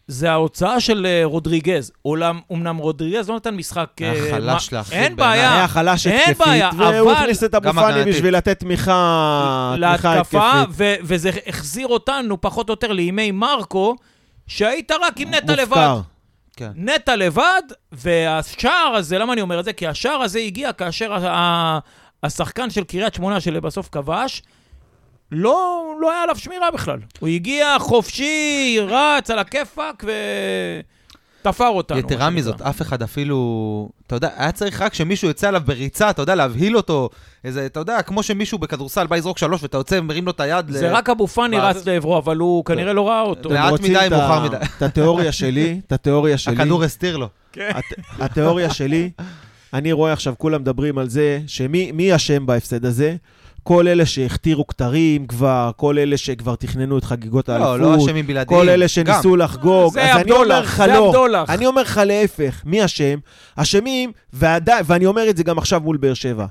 זה ההוצאה של אה, רודריגז. אולם, אמנם רודריגז לא נתן משחק... היה אה, חלש מה- להחריד אין. בעיה. היה חלש אין התקפית, והוא אבל- הכניס את אבו פאני. בשביל לתת תמיכה, תמיכה להתקפה, התקפית. ו- וזה החזיר אותנו פחות או יותר לימי מרקו, שהיית רק עם נטע לבד. כן. נטע לבד, והשער הזה, למה אני אומר את זה? כי השער הזה הגיע כאשר ה- השחקן של קריית שמונה שלבסוף כבש, לא, לא היה עליו שמירה בכלל. הוא הגיע חופשי, רץ על הכיפאק ותפר אותנו. יתרה. מזאת, אף אחד אפילו, אתה יודע, היה צריך רק שמישהו יצא עליו בריצה, אתה יודע, להבהיל אותו, איזה, אתה יודע, כמו שמישהו בכדורסל בא לזרוק שלוש ואתה יוצא ומרים לו את היד. זה ל- רק אבו פאני רץ לעברו, אבל הוא כנראה לא ראה אותו. לאט מדי, מאוחר מדי. את התיאוריה שלי, את התיאוריה שלי. הכדור הסתיר לו. הת- התיאוריה שלי, אני רואה עכשיו, כולם מדברים על זה, שמי מי אשם בהפסד הזה? כל אלה שהכתירו כתרים כבר, כל אלה שכבר תכננו את חגיגות האליפות. לא, לא אשמים בלעדיים. כל אלה שניסו לחגוג. זה לך זה לא. עבדולח. אני אומר לך להפך, מי אשם? אשמים, ועדיין, ואני אומר את זה גם עכשיו מול באר שבע.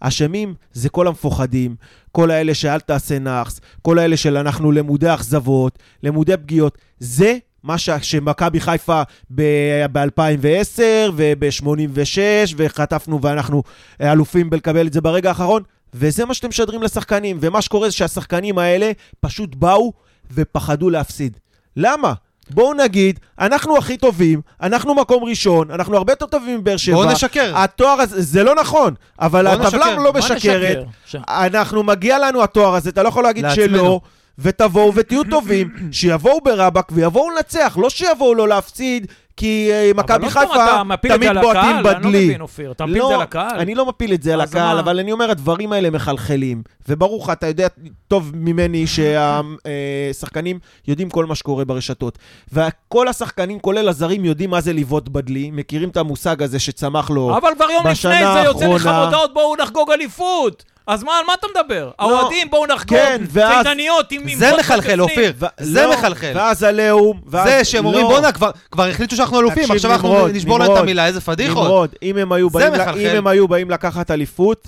אשמים זה כל המפוחדים, כל האלה שאל תעשה נאחס, כל האלה של אנחנו למודי אכזבות, למודי פגיעות. זה מה ש- שמכבי חיפה ב-2010 וב-86, וחטפנו ואנחנו אלופים בלקבל את זה ברגע האחרון, וזה מה שאתם משדרים לשחקנים. ומה שקורה זה שהשחקנים האלה פשוט באו ופחדו להפסיד. למה? בואו נגיד, אנחנו הכי טובים, אנחנו מקום ראשון, אנחנו הרבה יותר טובים מבאר שבע. בואו נשקר. התואר הזה, זה לא נכון, אבל הטבלה. לא משקרת. ש- אנחנו, מגיע לנו התואר הזה, אתה לא יכול להגיד לעצמנו. שלא, ותבואו ותהיו טובים, שיבואו ברבק ויבואו לנצח, לא שיבואו לא להפסיד, כי אה, אבל מכבי עוד פעם חיפה אתה מפיל את תמיד זה על בועטים הקהל, אני לא בדלי. מבין, אופיר. אתה מפיל את זה על הקהל? אני לא מפיל את זה על הקהל? אבל אני אומר, הדברים האלה מחלחלים. וברור לך, אתה יודע טוב ממני שהשחקנים יודעים כל מה שקורה ברשתות. וכל השחקנים, כולל הזרים, יודעים מה זה לבעוט בדלי, מכירים את המושג הזה שצמח לו אבל כבר יום בשנה לפני זה יוצא לך האחרונה- מודעות, בואו נחגוג אליפות. אז מה, על מה אתה מדבר? האוהדים, בואו נחגוג, כן, ואז- צידניות עם... עם זה מחלחל. אופיר. ו- זה לא, מחלחל. ואז עליהום, ואז... זה שהם אומרים, לא. בואנה, כבר- כבר החליטו שאנחנו אלופים, תקשיב, עכשיו אנחנו נמרוד, נשבור להם את נמרוד, המילה, איזה פדיחות. נמרוד, אם הם היו זה באים ל- מחלחל. אם הם היו באים לקחת אליפות,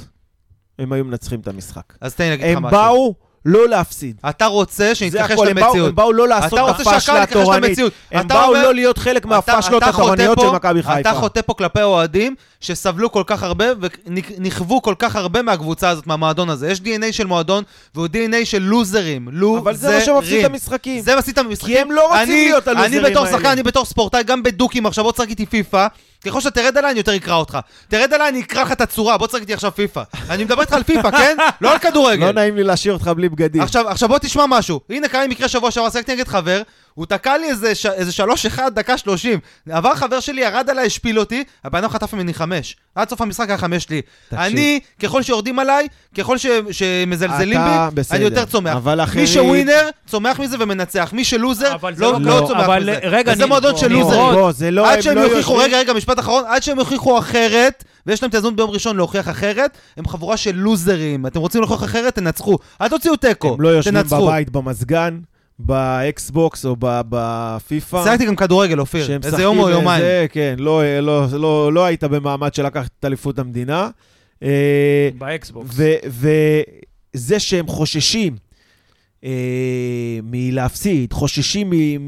הם היו מנצחים את המשחק. אז תן לי להגיד לך הם משהו. באו לא להפסיד. אתה רוצה זה שנתכחש הכל, הם באו- למציאות. הם באו לא לעשות אתה רוצה הפשלה שהקהל יתכחש התורנית. למציאות. הם אתה באו אומר- לא להיות חלק מהפשלות אתה חוטא התורניות פה- של מכבי חיפה. אתה חוטא פה כלפי אוהדים שסבלו כל כך הרבה ונכוו כל כך הרבה מהקבוצה הזאת, מהמועדון הזה. יש DNA של מועדון והוא DNA של לוזרים. לוזרים. אבל זה מה שמפסיד את המשחקים. זה מפסיד את המשחקים. כי הם לא רוצים אני- להיות הלוזרים אני בתור האלה. שחקן, אני בתור ספורטאי, גם בדוקים עכשיו, בוא תשחק איתי פיפא. ככל שתרד עליי, אני יותר אקרא אותך. תרד עליי, אני אקרא לך את הצורה, בוא תשחק איתי עכשיו פיפא. אני מדבר איתך על פיפא, כן? לא על כדורגל. לא נעים לי להשאיר אותך בלי בגדים. עכשיו, עכשיו בוא תשמע משהו. הנה קרה לי מקרה שבוע שעבר, שיחקתי נגד חבר, הוא תקע לי איזה, ש... איזה שלוש אחד, דקה שלושים. עבר חבר שלי, ירד עליי, השפיל אותי, הבן אדם חטף ממני חמש. עד סוף המשחק היה חמש לי. תקשיב. אני, ככל שיורדים עליי, ככל ש... שמזלזלים אתה בי, בסדר, אני יותר צומח. אבל מי אחרים- שווינר, צומח מזה ומנצח. מי שלוזר, לא, לא לא ככה. צומח אבל מזה. רגע, וזה מועדון של לוזרים. לא, זה לא, עד הם שהם לא יוכיחו, רגע, רגע, משפט אחרון, עד שהם יוכיחו אחרת, ויש להם את ההזדמנות ביום ראשון להוכיח אחרת, הם חבורה של לוזרים. אתם רוצים להוכיח אחרת, תנצחו. אל תוציאו תיקו, הם לא יושבים תנצחו. בבית במזגן, ב Xbox או ב- בפיפא. שיחקתי גם כדורגל, אופיר. איזה יום או יומיים. וזה, כן, לא, לא, לא, לא היית במעמד של לקחת את אליפות המדינה. אה, ב Xbox. וזה שהם חוששים אה, מלהפסיד, חוששים מ-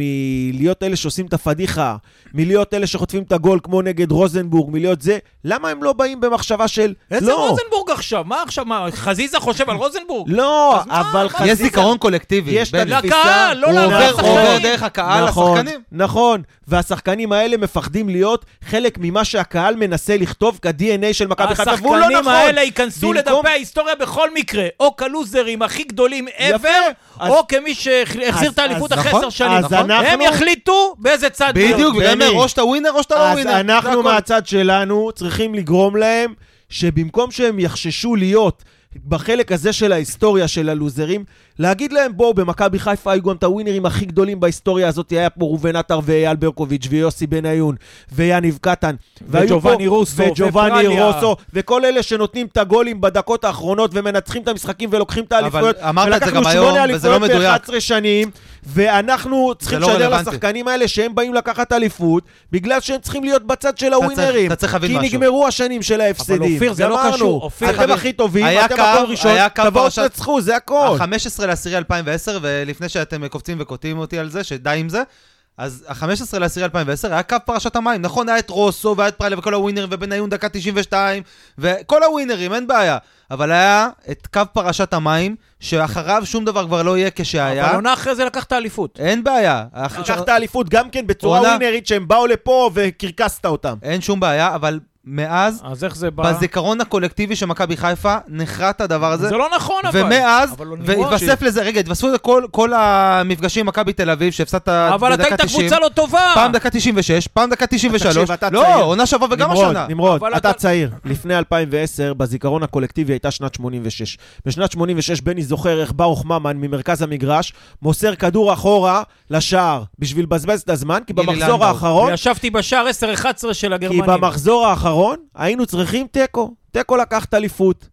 מלהיות אלה שעושים את הפדיחה, מלהיות אלה שחוטפים את הגול כמו נגד רוזנבורג, מלהיות זה, למה הם לא באים במחשבה של... איזה לא, רוזנבורג עכשיו? מה עכשיו? מה, חזיזה חושב על רוזנבורג? לא, אבל מה חזיזה... יש זיכרון קולקטיבי. יש את התפיסה... לקהל, לא הוא עובר-. הוא עובר דרך הקהל נכון, לשחקנים. נכון, והשחקנים האלה מפחדים להיות חלק ממה שהקהל מנסה לכתוב כ-DNA של מכבי חיפה, והוא לא השחקנים נכון. האלה ייכנסו במקום- לדפי ההיסטוריה בכל מקרה, או כלוזרים הכי גדולים יפה. ever, אז- או כמי שהחזיר אז- את האליפות אז אחרי נכון, עשר שנים. אז אנחנו- הם יחליטו באיזה צד. בדיוק, בני. או שאתה ווינר או שאתה לא אז ווינר. זה אנחנו. מהצד שלנו צריכים לגרום להם שבמקום שהם יחששו להיות בחלק הזה של ההיסטוריה של הלוזרים, להגיד להם בואו, במכבי חיפה היו גם את הווינרים הכי גדולים בהיסטוריה הזאת, היה פה ראובן עטר ואייל ברקוביץ' ויוסי בניון ויניב קטן. וג'ובאני רוסו, וג'ובאני. רוסו, וכל אלה שנותנים את הגולים בדקות האחרונות ומנצחים את המשחקים ולוקחים את האליפויות. אמרת את זה גם ולקחנו היום, שמונה וזה לא אליפויות מדויק. ב-11 שנים, ואנחנו צריכים לא לשדר רלוונטי. לשחקנים האלה שהם באים לקחת אליפות, בגלל שהם צריכים להיות בצד של הווינרים. אתה צריך להבין כי משהו. נגמרו השנים של ההפסדים. אבל אופיר, זה לא. קשור, אופיר. אתם הכי טובים, אתם קו- מקום ראשון, תבואו תנצחו, זה הכל. ה-15 לעשירי 2010, ולפני שאתם קופצים וקוטעים אותי על זה, שדי עם זה, אז ה-15 לעשירי 2010 היה קו פרשת המים. נכון, היה את רוסו והיה את פריילה וכל הווינרים, ובניון דקה 92, וכל הווינרים, אין בעיה. אבל היה את קו פרשת המים, שאחריו שום דבר כבר לא יהיה כשהיה. אבל עונה אחרי זה לקח את האליפות. אין בעיה. לקחת אליפות גם כן בצורה ווינרית שהם באו לפה וקרקסת אותם. אין שום בעיה, אבל מאז, אז איך זה בא? בזיכרון הקולקטיבי של מכבי חיפה, נחרט הדבר הזה. זה לא נכון אבל. ומאז, אבל לא והתווסף לזה, רגע, התווספו לזה כל, כל המפגשים עם מכבי תל אביב, שהפסדת אבל אתה בדקה היית 90. קבוצה לא טובה. פעם דקה 96, פעם דקה 93. תקשיב, אתה לא, צעיר. עונה שעברה וגם נמרוד, השנה. נמרוד, אתה אתה- צעיר. לפני 2010, בזיכרון הקולקטיבי הייתה שנת 86. בשנת 86, בני זוכר איך ברוך ממן ממרכז המגרש מוסר כדור אחורה לשער בשביל לבזבז את הזמן, כי במחזור. האחרון, ישבתי בשער 10-11 של כי הגרמנים. במחזור האחרון היינו צריכים תיקו. תיקו לקחת אליפות.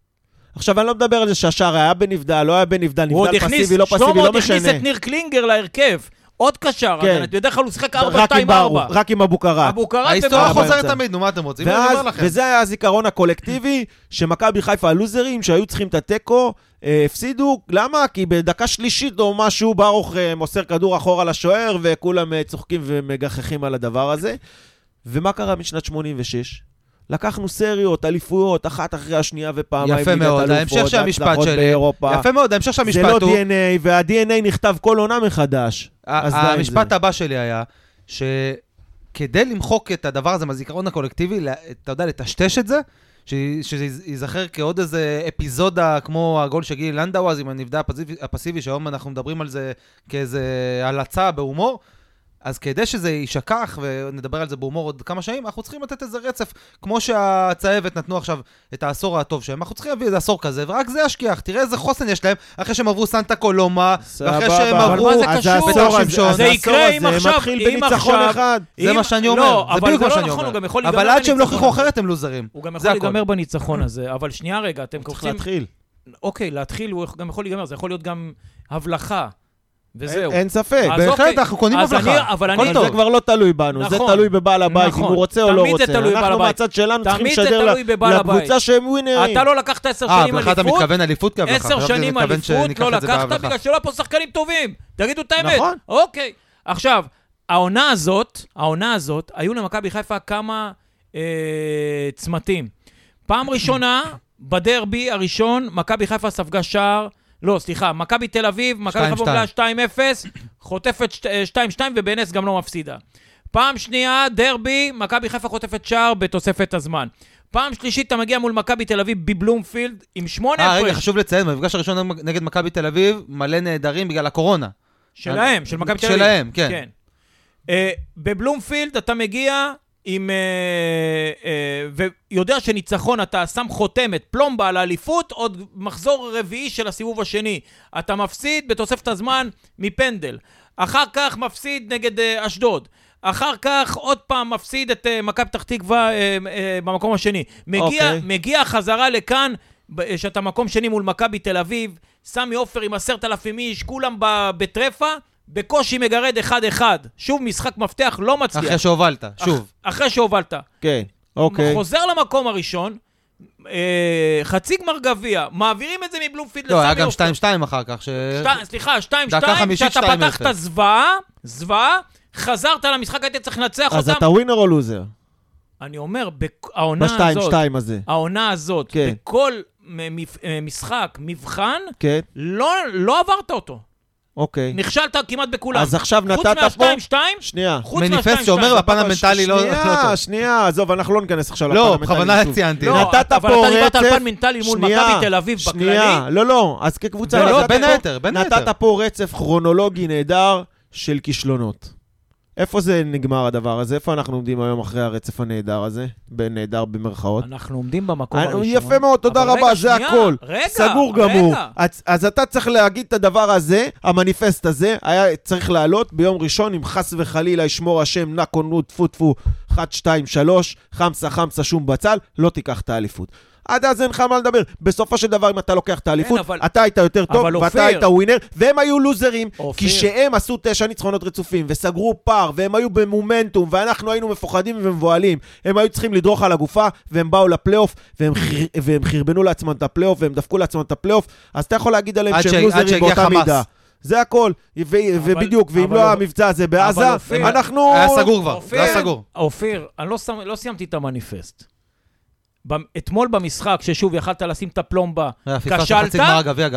עכשיו, אני לא מדבר על זה שהשער היה בנבדל, לא היה בנבדל, נבדל הכניס, פסיבי, לא שלמה פסיבי, לא עוד הכניס משנה. את ניר קלינגר להרכב. עוד קשר, כן. הגנתי, בדרך כלל הוא שיחק רק עם ברוך, 4-2-4. רק עם אבו קראט. אבו קראט ההיסטוריה. חוזרת. תמיד, נו מה אתם רוצים? ואז. וזה היה הזיכרון הקולקטיבי, שמכבי חיפה הלוזרים שהיו צריכים את התיקו, אה, הפסידו, למה? כי בדקה שלישית או משהו, ברוך אה, מוסר כדור אחורה לשוער, וכולם אה, צוחקים ומגחכים על הדבר הזה. ומה קרה משנת 86? לקחנו סריות, אליפויות, אחת אחרי השנייה ופעמיים יפה מאוד, ההמשך של המשפט שלי. באירופה. יפה מאוד, ההמשך של זה לא המשפט הוא... DNA, וה-DNA נכתב כל עונה מחדש. המשפט זה. הבא שלי היה, שכדי למחוק את הדבר הזה מהזיכרון הקולקטיבי, אתה יודע, לטשטש את זה, ש- שזה ייזכר כעוד איזה אפיזודה כמו הגול של גילי לנדאו, אז עם הפסיבי, הפסיבי, שהיום אנחנו מדברים על זה כאיזה הלצה בהומור. אז כדי שזה יישכח, ונדבר על זה בהומור עוד כמה שנים, אנחנו צריכים לתת איזה רצף. כמו שהצהבת נתנו עכשיו את העשור הטוב שלהם, אנחנו צריכים להביא איזה עשור כזה, ורק זה ישכיח. תראה איזה חוסן יש להם, אחרי שהם עברו סנטה קולומה, ואחרי שהם אבל עברו... זה בית"ר שמשון. אז זה העשור יקרה אם הזה עכשיו- מתחיל אם בניצחון עכשיו- אחד. זה מה שאני לא, אומר, זה אבל בדיוק זה מה לא שאני נכון, אומר. אבל עד שהם לא הוכיחו. אחרת הם לוזרים. הוא גם זה יכול. להיגמר בניצחון הזה, אבל שנייה רגע, אתם צריך קופצים... להתחיל. אוקיי, להתחיל הוא גם יכול להיגמר, זה יכול להיות גם הבלחה, וזהו. אין ספק. בהחלט, אוקיי. אנחנו קונים הבלחה. אני- זה כבר לא תלוי בנו, זה נכון. תלוי בבעל הבית, אם נכון. הוא רוצה או לא תמיד זה רוצה. תלוי בבעל אנחנו הבית. מהצד שלנו צריכים לשדר. לקבוצה שהם ווינרים. אתה לא לקחת עשר אה, שנים הבלחה אתה אליפות, מתכוון אליפות כהבלחה. עשר שנים אליפות לא לקחת. בגלל שלא פה שחקנים טובים. תגידו את האמת. נכון. אוקיי. עכשיו, העונה הזאת, העונה הזאת, היו למכבי חיפה כמה אה, צמתים. פעם ראשונה, בדרבי הראשון, מכבי חיפה ספגה שער, לא, סליחה, מכבי תל אביב, מכבי 2-2. מובילה 2-0, חוטפת שת- אה, 2-2 ובנס גם לא מפסידה. פעם שנייה, דרבי, מכבי חיפה חוטפת שער בתוספת הזמן. פעם שלישית, אתה מגיע מול מכבי תל אביב בבלומפילד עם שמונה אה, רגע, הפרש. חשוב לציין, במפגש הראשון נגד מכבי תל אביב, מלא נהדרים בגלל הקורונה. שלהם, של מכבי תל אביב. שלהם, כן. כן. אה, בבלומפילד אתה מגיע עם... אה, אה, ויודע שניצחון, אתה שם חותמת, פלומבה על האליפות, עוד מחזור רביעי של הסיבוב השני. אתה מפסיד בתוספת הזמן מפנדל. אחר כך מפסיד נגד אה, אשדוד. אחר כך עוד פעם מפסיד את אה, מכבי פתח תקווה אה, אה, במקום השני. מגיע, אוקיי. מגיע חזרה לכאן, שאתה מקום שני מול מכבי תל אביב, סמי עופר עם עשרת אלפים איש, כולם ב- בטרפה, בקושי מגרד אחד-אחד. שוב, משחק מפתח לא מצליח. אחרי שהובלת, אח- שוב. אחרי שהובלת. כן, אוקיי. חוזר למקום הראשון, אה, חצי גמר גביע, מעבירים את זה מבלומפילד לסמי לא, עופר. היה גם 2-2 אחר כך, ש... שתי- סליחה, 2-2, דקה חמישית, שאתה 2-0. פתחת זוועה, זוועה, חזרת למשחק, היית צריך לנצח אז אותם. אתה ווינר או לוזר? אני אומר, בק- העונה בשתיים, הזאת, שתיים הזה. העונה הזאת, כן. בכל מ- מפ- אה, משחק, מבחן, כן, לא, לא עברת אותו. אוקיי. נכשלת כמעט בכולם. אז עכשיו חוץ נתת פה... מהשתיים-שתיים, שנייה. חוץ מניפסט. שאומר המנטלי לא לא שנייה, טוב. שנייה, עזוב, אנחנו לא ניכנס עכשיו לפן לא, המנטלי בכוונה שוב. ציינתי. לא, נתת אבל פה אתה דיברת על רצף- פן מנטלי מול שנייה, מכבי תל אביב שנייה, בכללי. לא, לא, אז כקבוצה... לא, לא, נתת בין היתר, בין נתת היתר. פה רצף כרונולוגי נהדר של כישלונות. איפה זה נגמר הדבר הזה? איפה אנחנו עומדים היום אחרי הרצף הנהדר הזה? בנהדר במרכאות. אנחנו עומדים במקום אני- הראשון. יפה מאוד, תודה רבה, רגע, זה שנייה, הכל. רגע, סגור רגע. גמור. אז, אז אתה צריך להגיד את הדבר הזה, המניפסט הזה, היה צריך לעלות ביום ראשון, אם חס וחלילה ישמור השם, נקונו, טפו טפו, 1, 2, 3, חמסה חמסה שום בצל, לא תיקח את האליפות. עד אז אין לך מה לדבר. בסופו של דבר, אם אתה לוקח את האליפות, אבל- אתה היית יותר טוב, אבל ואתה אופיר- היית ווינר, והם היו לוזרים, אופיר. כי שהם עשו תשע ניצחונות רצופים, וסגרו פער, והם היו במומנטום, ואנחנו היינו מפוחדים ומבוהלים. הם היו צריכים לדרוך על הגופה, והם באו לפלייאוף, והם, חיר, והם חרבנו לעצמם את הפלייאוף, והם דפקו לעצמם את הפלייאוף, אז אתה יכול להגיד עליהם שהם ש- לוזרים באותה חמאס. מידה. זה הכל, ו- ובדיוק, ואם אבל- לא המבצע הזה בעזה, אופיר- אנחנו... היה סגור כבר, זה אופיר, היה סגור. אופיר, אני לא, שם, לא סיימתי את המניפסט. אתמול במשחק, ששוב יכלת לשים את הפלומבה, כשלת.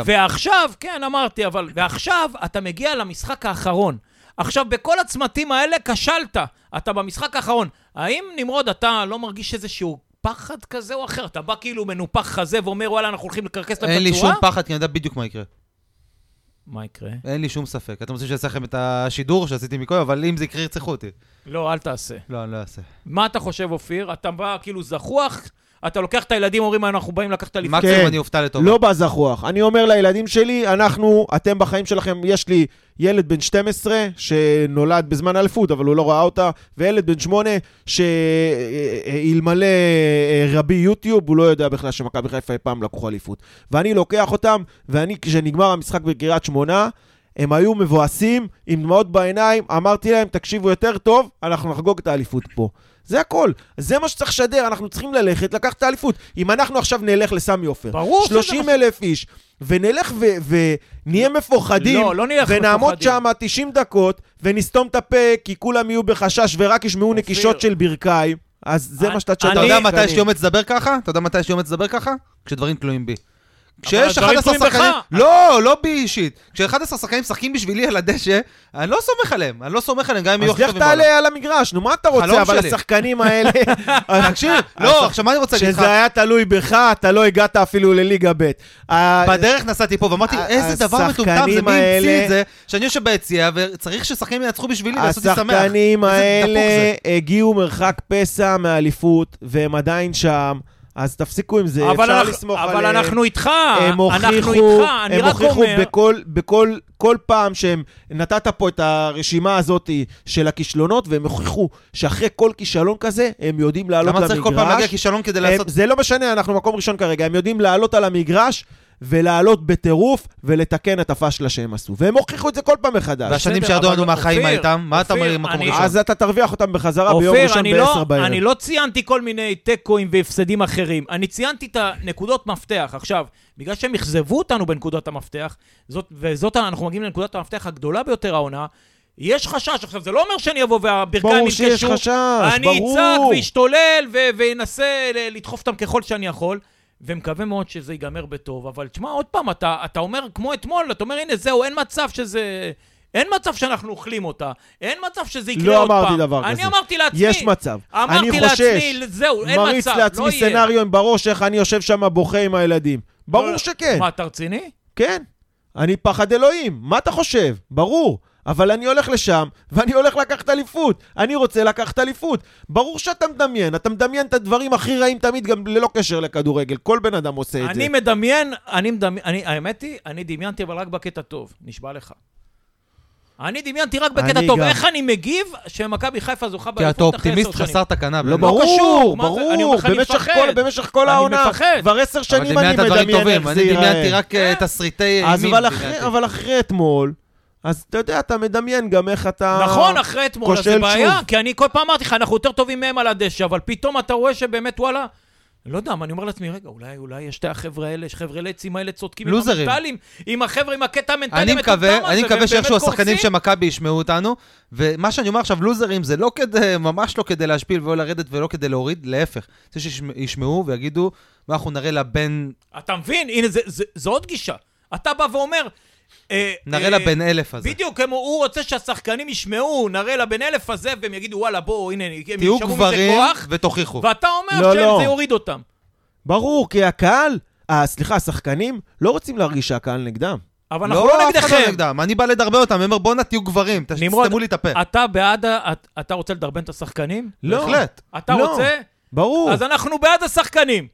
ועכשיו, כן, אמרתי, אבל... ועכשיו אתה מגיע למשחק האחרון. עכשיו, בכל הצמתים האלה כשלת. אתה במשחק האחרון. האם, נמרוד, אתה לא מרגיש איזשהו פחד כזה או אחר? אתה בא כאילו מנופח חזה ואומר, וואלה, אנחנו הולכים לקרקס להם את אין לי? שום פחד, כי אני יודע בדיוק מה יקרה. מה יקרה? אין לי שום ספק. אתם רוצים שיעשה לכם את השידור שעשיתי מקודם, אבל אם זה יקרה, ירצחו אותי. לא, אל תעשה. לא, אני לא אעשה. מה אתה חושב, אופיר? אתה בא כאילו זחוח, אתה לוקח את הילדים, אומרים, אנחנו באים לקחת אליפות. מקסימום כן. אני אופתע לטובה. לא בזחוח. אני אומר לילדים שלי, אנחנו, אתם בחיים שלכם, יש לי ילד בן 12 שנולד בזמן האליפות, אבל הוא לא ראה אותה, וילד בן 8 שאלמלא רבי יוטיוב, הוא לא יודע בכלל שמכבי חיפה אי פעם לקחו אליפות. ואני לוקח אותם, ואני, כשנגמר המשחק בקריית שמונה, הם היו מבואסים, עם דמעות בעיניים, אמרתי להם, תקשיבו יותר טוב, אנחנו נחגוג את האליפות פה. זה הכל. זה מה שצריך לשדר, אנחנו צריכים ללכת, לקחת את האליפות. אם אנחנו עכשיו נלך לסמי עופר, ברור שזה 30 אלף איש, ונלך ו- ונהיה מפוחדים, לא, לא נלך ונעמוד. שם 90 דקות, ונסתום את הפה, כי כולם יהיו בחשש ורק ישמעו אופיר. נקישות של ברכיים, אז זה אני- מה שאתה אתה תשדר. יודע אני- מתי יש לי אומץ לדבר ככה? אתה יודע מתי יש לי אומץ לדבר ככה? כשדברים תלויים בי. כשיש הדברים 11 תלויים שחקנים... לא, לא בי אישית. כש-11 שחקנים משחקים בשבילי על הדשא, אני לא סומך עליהם. אני לא סומך עליהם, גם אם יהיו אז הכי לך טובים בעולם. תעלה על המגרש, נו מה אתה רוצה? אבל. השחקנים האלה... תקשיב, לא, עכשיו מה אני רוצה להגיד לך? כשזה היה תלוי בך, אתה לא הגעת אפילו לליגה ב'. ה- בדרך נסעתי פה ואמרתי, ה- איזה דבר מטומטם זה, מי המציא את זה, שאני יושב ביציע וצריך ששחקנים ינצחו בשבילי ולעשות אותי שמח. השחקנים האלה. הגיעו מרחק פסע מאליפות, והם עדיין שם, אז תפסיקו עם זה, אבל אפשר אנחנו- לסמוך אבל עליהם. אנחנו איתך, הם אנחנו הוכיחו, איתך, אני הם רק הוכיחו אומר... בכל, בכל כל פעם שהם, נתת פה את הרשימה הזאת של הכישלונות, והם הוכיחו שאחרי כל כישלון כזה, הם יודעים לעלות למה למגרש. צריך כל פעם להגיע כישלון כדי הם, לעשות... זה לא משנה, אנחנו מקום ראשון כרגע, הם יודעים לעלות על המגרש ולעלות בטירוף ולתקן את הפשלה שהם עשו. והם הוכיחו את זה כל פעם מחדש. והשנים שירדו לנו מהחיים איתם, מה אתה אומר מקום אני- ראשון? אז אתה תרוויח אותם בחזרה ביום אופיר, ראשון אני לא, ב-10 בערב. אני לא ציינתי כל מיני תיקואים והפסדים אחרים. אני ציינתי את הנקודות מפתח. עכשיו, בגלל שהם אכזבו אותנו בנקודות המפתח, זאת, וזאת, אנחנו מגיעים לנקודת המפתח הגדולה ביותר העונה, יש חשש. עכשיו, זה לא אומר שאני אבוא והברכיים ברור שיש חשש, אני ברור. אצעק ואשתולל ו- ואנסה לדחוף אותם ככל שאני יכול. ומקווה מאוד שזה ייגמר בטוב, אבל תשמע, עוד פעם, אתה, אתה אומר, כמו אתמול, אתה אומר, הנה, זהו, אין מצב שזה... אין מצב שאנחנו אוכלים אותה, אין מצב שזה יקרה לא עוד פעם. אמרתי דבר אני כזה. אמרתי לעצמי, יש מצב. אמרתי אני לעצמי, חושש, זהו, אין מריץ מצב, לעצמי לא יהיה. סצנריו בראש איך אני יושב שם בוכה עם הילדים. ברור לא- שכן, מה, אתה רציני? כן. אני פחד אלוהים, מה אתה חושב? ברור. אבל אני הולך לשם, ואני הולך לקחת אליפות. אני רוצה לקחת אליפות. ברור שאתה מדמיין, אתה מדמיין את הדברים הכי רעים תמיד, גם ללא קשר לכדורגל. כל בן אדם עושה את זה. אני מדמיין, אני מדמיין, אני, האמת היא, אני דמיינתי אבל רק בקטע טוב, נשבע לך. אני דמיינתי רק בקטע אני טוב. גם. איך אני מגיב שמכבי חיפה זוכה כי אתה באליפות אחרי עשר אופטימיסט שנים? חסר תקנה. לא. ברור, קשור, מה זה? אני אומר ברור. לך, אני במשך מפחד. כל- במשך כל אני העונה. מפחד. כבר עשר שנים אני מדמיין איך זה אני דמיינתי ייראה. רק אה, תסריטי אימים. אבל אחרי אתמול, אז אתה יודע, אתה מדמיין גם איך אתה... נכון, אחרי אתמול, אז זה בעיה, שוב. כי אני כל פעם אמרתי לך, אנחנו יותר טובים מהם על הדשא, אבל פתאום אתה רואה שבאמת, וואלה, לא יודע, אני אומר לעצמי, רגע, אולי, אולי יש את החבר'ה האלה, חבר'ה לצים האלה צודקים, עם לוזרים. המנטלים, עם החבר'ה, עם הקטע המנטלי אני מקווה, אני מקווה שאיכשהו השחקנים של. מכבי ישמעו אותנו, ומה שאני אומר עכשיו, לוזרים זה לא כדי, ממש לא כדי להשפיל ולא לרדת ולא כדי להוריד, להפך. זה שישמעו ויגידו, ואנחנו נראה לבן, אתה מבין? הנה, זה- זה- זו עוד גישה. אתה בא ואומר... אה, נראה אה, לבן אלף הזה. בדיוק, הוא רוצה שהשחקנים ישמעו, נראה לבן אלף הזה, והם יגידו, וואלה, בואו, הנה, הם תהיו ישמעו מזה גברים כוח, ותוכיחו. ואתה אומר לא, שזה לא. יוריד אותם. ברור, כי הקהל, אה, סליחה, השחקנים לא רוצים להרגיש שהקהל נגדם. אבל אנחנו לא אף אחד נגדכם. נגדם. אני בא לדרבן אותם, אני אומר, בואנה תהיו גברים, נמרוד, תסתמו לי את הפה. אתה בעד, ה- את- אתה רוצה לדרבן את השחקנים? לא. בהחלט. אתה לא. רוצה? ברור. אז אנחנו בעד השחקנים.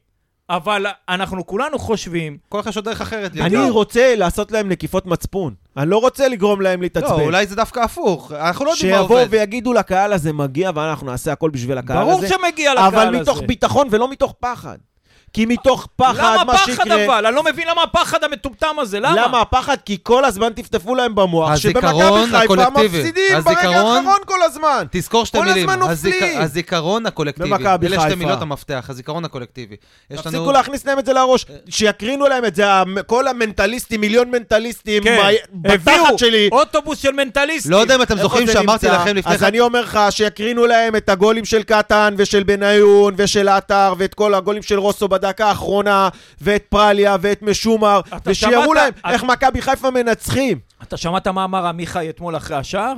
אבל אנחנו כולנו חושבים, כל אחד יש עוד דרך אחרת. אני להיות. רוצה לעשות להם נקיפות מצפון. אני לא רוצה לגרום להם לא, להתעצבן. אולי זה דווקא הפוך. אנחנו לא יודעים מה שיבואו עובד. ויגידו לקהל הזה מגיע, ואנחנו נעשה הכל בשביל הקהל הזה. ברור שמגיע לקהל הזה. אבל מתוך ביטחון ולא מתוך פחד. כי מתוך פחד, למה מה פחד שיקרה... אבל? אני לא מבין למה הפחד המטומטם הזה, למה? למה הפחד? כי כל הזמן טפטפו להם במוח שבמכבי חיפה. מפסידים ברגע האחרון כל הזמן. תזכור שתי כל מילים. הזמן הזיכ- נופלים. הזיכרון הקולקטיבי. במכבי אלה שתי חיפה. מילות המפתח, הזיכרון הקולקטיבי. תפסיקו להכניס להם את זה לראש, שיקרינו להם את זה, כל המנטליסטים, מיליון מנטליסטים, כן, בתחת שלי. אוטובוס של מנטליסטים. לא יודע אם אתם זוכרים שאמרתי? לכם לפני אז אני אומר לך שיקרינו להם את הגולים של קטן ושל בניון ושל עטר ואת כל הגולים של רוסו בדקה האחרונה ואת פרליה ואת משומר ושיראו להם אתה- איך מכבי חיפה מנצחים. אתה שמעת מה אמר עמיחי אתמול אחרי השער?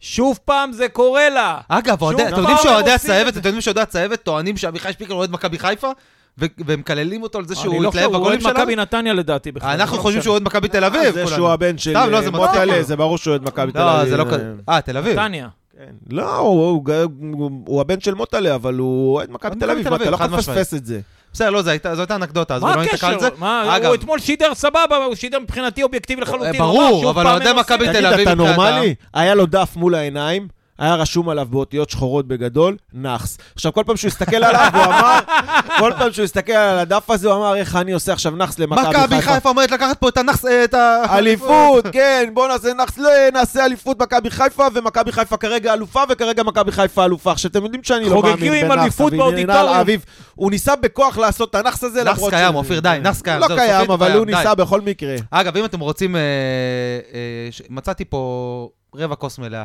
שוב פעם זה קורה לה. אגב, אתם יודעים שאוהדי הצהבת. אתם יודעים שאוהדי הצהבת טוענים שאביחי שפיקר אוהד מכבי חיפה? ומקללים אותו על זה אני שהוא לא התלהב חושב, הוא בגולים אוהד מכבי שלנו? נתניה לדעתי בכלל. אנחנו לא חושבים. שהוא אוהד מכבי תל אביב, זה. שהוא הבן של לא. מוטלה, זה ברור שהוא אוהד מכבי תל לא, אביב. זה לא כזה. אה, תל אביב. נתניה. כן. לא, הוא- הוא- הוא- הוא הבן של מוטלה, אבל הוא אוהד מכבי תל אביב, אתה לא יכול לפספס. את זה. בסדר, לא, זו הייתה- אנקדוטה, אז מה לא ניתקע על הקשר? זה. מה, אגב, הוא אתמול שידר סבבה, הוא שידר מבחינתי אובייקטיבי לחלוטין. ברור, הוא אבל אוהדי עושים מכבי. תל תגיד, אביב אתה מבחינתם. נורמלי? היה לו דף מול העיניים, היה רשום עליו באותיות שחורות בגדול, נאחס. עכשיו, כל פעם שהוא הסתכל עליו, הוא אמר, כל פעם שהוא הסתכל על הדף הזה, הוא אמר, איך אני עושה עכשיו נאחס למכבי חיפה. מכבי חיפה אומרת לקחת פה את הנכס... את ה... אליפות, כן, בוא נעשה נאחס, לא, נעשה אליפות מכבי חיפה, ומכבי חיפה כרגע אלופה, וכרגע מכבי חיפה אלופה. עכשיו, אתם יודעים שאני לא מאמין בנאחס, הוא ניסה בכוח לעשות את הנאחס הזה, נאחס למרות קיים, אופיר, די, נאחס קיים, לא קיים, אבל הוא. ניסה בכל מקרה. אגב, אם אתם רוצים... אה, אה, מצאתי פה רבע כוס מלאה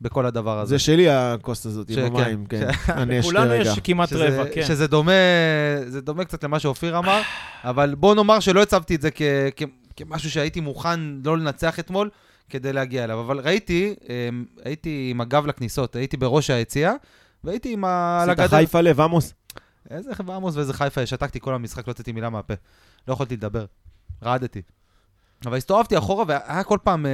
בכל הדבר הזה. זה שלי הכוס הזאת ש- עם כן, המים, כן. אני אשתה לכולנו רגע. יש כמעט שזה, רבע, כן. שזה דומה, זה דומה קצת למה שאופיר אמר, אבל בוא נאמר שלא הצבתי את זה כ, כ, כמשהו שהייתי מוכן לא לנצח אתמול כדי להגיע אליו. אבל ראיתי, אמ, הייתי עם הגב לכניסות, הייתי בראש היציאה, והייתי עם ה... עשית. חיפה לב, עמוס? איזה עמוס ואיזה חיפה, שתקתי כל המשחק, לא יצאתי מילה מהפה. לא יכולתי לדבר. רעדתי. אבל הסתובבתי אחורה, והיה כל פעם, אה,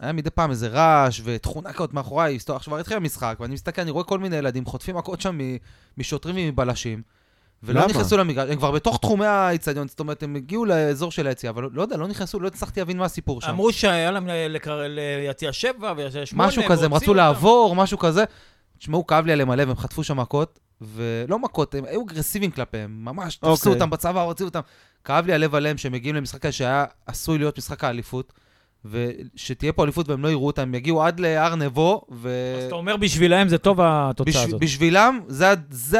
היה מדי פעם איזה רעש ותכונה כזאת מאחוריי. הסתובב- עכשיו כבר התחיל המשחק, ואני מסתכל, אני רואה כל מיני ילדים חוטפים מכות שם משוטרים ומבלשים. ולא למה? נכנסו למגרש, הם כבר בתוך תחומי האיצטדיון, זאת אומרת, הם הגיעו לאזור של היציאה, אבל לא יודע, לא נכנסו, לא הצלחתי להבין מה הסיפור שם. אמרו שהיה להם לקר- ליציע שבע ויציע שמונה. משהו כזה, הם רצו אותם. לעבור, משהו כזה. תשמעו, כאב לי עליהם הלב, הם חטפו שם מכות. ולא מכות, הם היו אגרסיביים כלפיהם, ממש תפסו אוקיי. אותם בצבא, הוציאו אותם. כאב לי הלב עליהם שהם מגיעים למשחק הזה שהיה עשוי להיות משחק האליפות, ושתהיה פה אליפות והם לא יראו אותם, הם יגיעו עד להר נבו, ו... אז אתה אומר בשבילהם זה טוב התוצאה בש... הזאת. בשבילם, זה, זה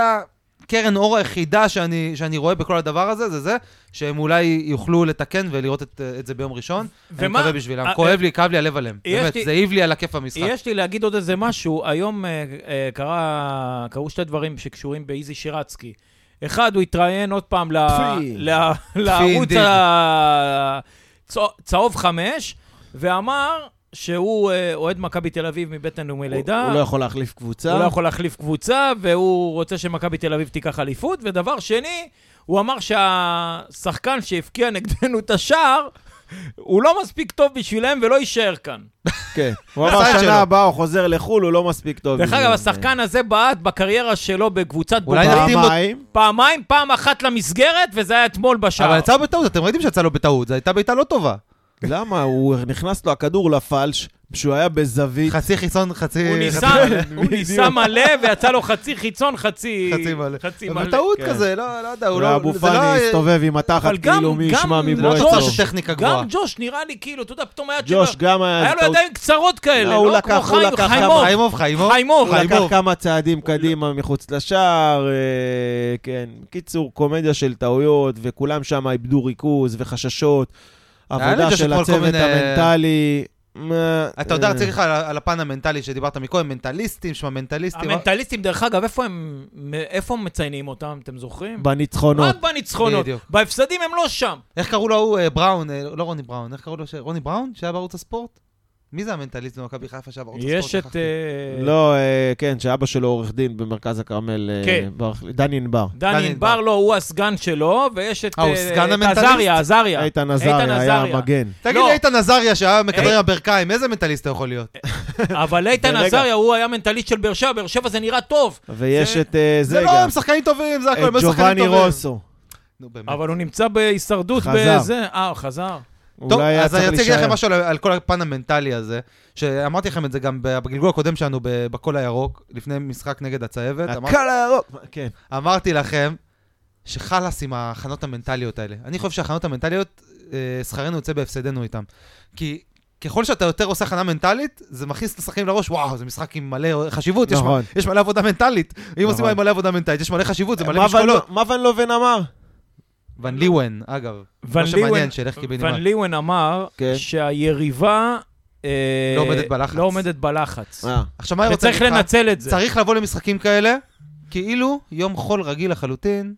הקרן אור היחידה שאני, שאני רואה בכל הדבר הזה, זה זה שהם אולי יוכלו לתקן ולראות את, את זה ביום ראשון. אני ומה- מקווה בשבילם. אה, כואב אה, לי, כאב לי הלב עליהם. באמת, לי- זה העיב לי על הכיף המשחק. יש לי להגיד עוד איזה משהו, היום אה, אה, קרה, קרו שתי דברים שקשורים באיזי שירצקי. אחד, הוא התראיין עוד פעם ל- פי. ל- לערוץ. הצהוב חמש, ואמר שהוא אה, אוהד מכבי תל אביב מבטן ומלידה. הוא לא יכול להחליף קבוצה. הוא לא יכול להחליף קבוצה, והוא רוצה שמכבי תל אביב תיקח אליפות. ודבר שני, הוא אמר שהשחקן שהבקיע נגדנו את השער, הוא לא מספיק טוב בשבילם ולא יישאר כאן. כן. הוא אמר. שנה הבאה הוא חוזר לחו"ל, הוא לא מספיק טוב. דרך אגב. השחקן הזה בעט בקריירה שלו בקבוצת אולי בוגרים אותו- פעמיים. פעמיים, פעם אחת למסגרת, וזה היה אתמול בשער. אבל יצא בטעות, אתם ראיתם שיצא לו בטעות, זו הייתה בעיטה לא טובה. למה? הוא נכנס לו הכדור לפלש, כשהוא היה בזווית. חצי חיצון, חצי... הוא ניסה, הוא ניסה מלא, ויצא לו חצי חיצון, חצי... חצי מלא. חצי מלא. בטעות כן. כזה, לא לא יודע, הוא לא... ואבו זה לא- פאני הסתובב עם התחת, כאילו מי גם- ישמע לא מבועט גבוהה. גם ג'וש נראה לי כאילו, אתה יודע, פתאום היה ג'וש גם היה... היה לו. ידיים קצרות כאלה, לא, הוא לא לקח- כמו הוא חיים- לקח חיימוב. חיימוב, חיימוב. חיימוב. הוא לקח. כמה צעדים קדימה מחוץ לשער, אה, כן. קיצור, קומדיה של טעויות, וכולם שם איבדו ריכוז וחששות. עבודה של הצוות מיני- המנטלי. אתה יודע, אה, צריך לך על- הפן המנטלי שדיברת מקודם, מנטליסטים, שמע מנטליסטים. המנטליסטים, דרך אגב, איפה הם איפה הם מציינים אותם, אתם זוכרים? בניצחונות. רק בניצחונות. בדיוק. בהפסדים הם לא שם. איך קראו לו ההוא, אה, בראון, אה, לא רוני בראון, איך קראו לו, רוני בראון, שהיה בערוץ הספורט? מי זה המנטליסט במכבי חיפה בערוץ הספורט? יש את... אה, לא, אה, כן, שאבא שלו עורך דין במרכז הכרמל, אה, כן. דני ענבר. דני ענבר. לא, הוא הסגן שלו, ויש את... אה, הוא סגן המנטליסט? עזריה, עזריה. איתן עזריה היה. המגן. תגיד לא. לי, איתן עזריה שהיה מכדרר. עם הברכיים, איזה מנטליסט אתה יכול להיות? אבל איתן. עזריה, הוא היה מנטליסט של באר שבע, באר שבע זה נראה טוב. ויש זה- את זה זה לא, גם. הם שחקנים טובים, זה הכל, הם שחקנים ג'ובאני טובים. רוסו. נו, באמת. אבל הוא נמצא בהישרדות. בזה. אה, הוא חזר. טוב, אולי אז אני רוצה להגיד לכם. משהו על- על כל הפן המנטלי הזה, שאמרתי לכם את זה גם בגלגול הקודם שלנו בקול הירוק, לפני משחק נגד הצהבת. הקל הירוק. כן. אמרתי לכם שחלאס עם ההכנות המנטליות האלה. אני חושב שההכנות המנטליות, אה, שכרנו יוצא בהפסדנו איתם. כי ככל שאתה יותר עושה הכנה מנטלית, זה מכניס את השחקנים לראש, וואו, זה משחק עם מלא חשיבות, יש, נכון. יש מלא עבודה מנטלית. אם עושים נכון. מלא עבודה מנטלית, יש מלא חשיבות, זה מלא מה משקולות. ון- מה ון לובן אמר? ון ליוון, אגב. ון מה שמעניין, ליוון- שילך ון. ליוון אמר כן. שהיריבה... אה, לא עומדת בלחץ. לא עומדת בלחץ. אה, עכשיו, מה אני רוצה וצריך? לנצל את זה. צריך לבוא למשחקים כאלה, כאילו יום חול רגיל לחלוטין,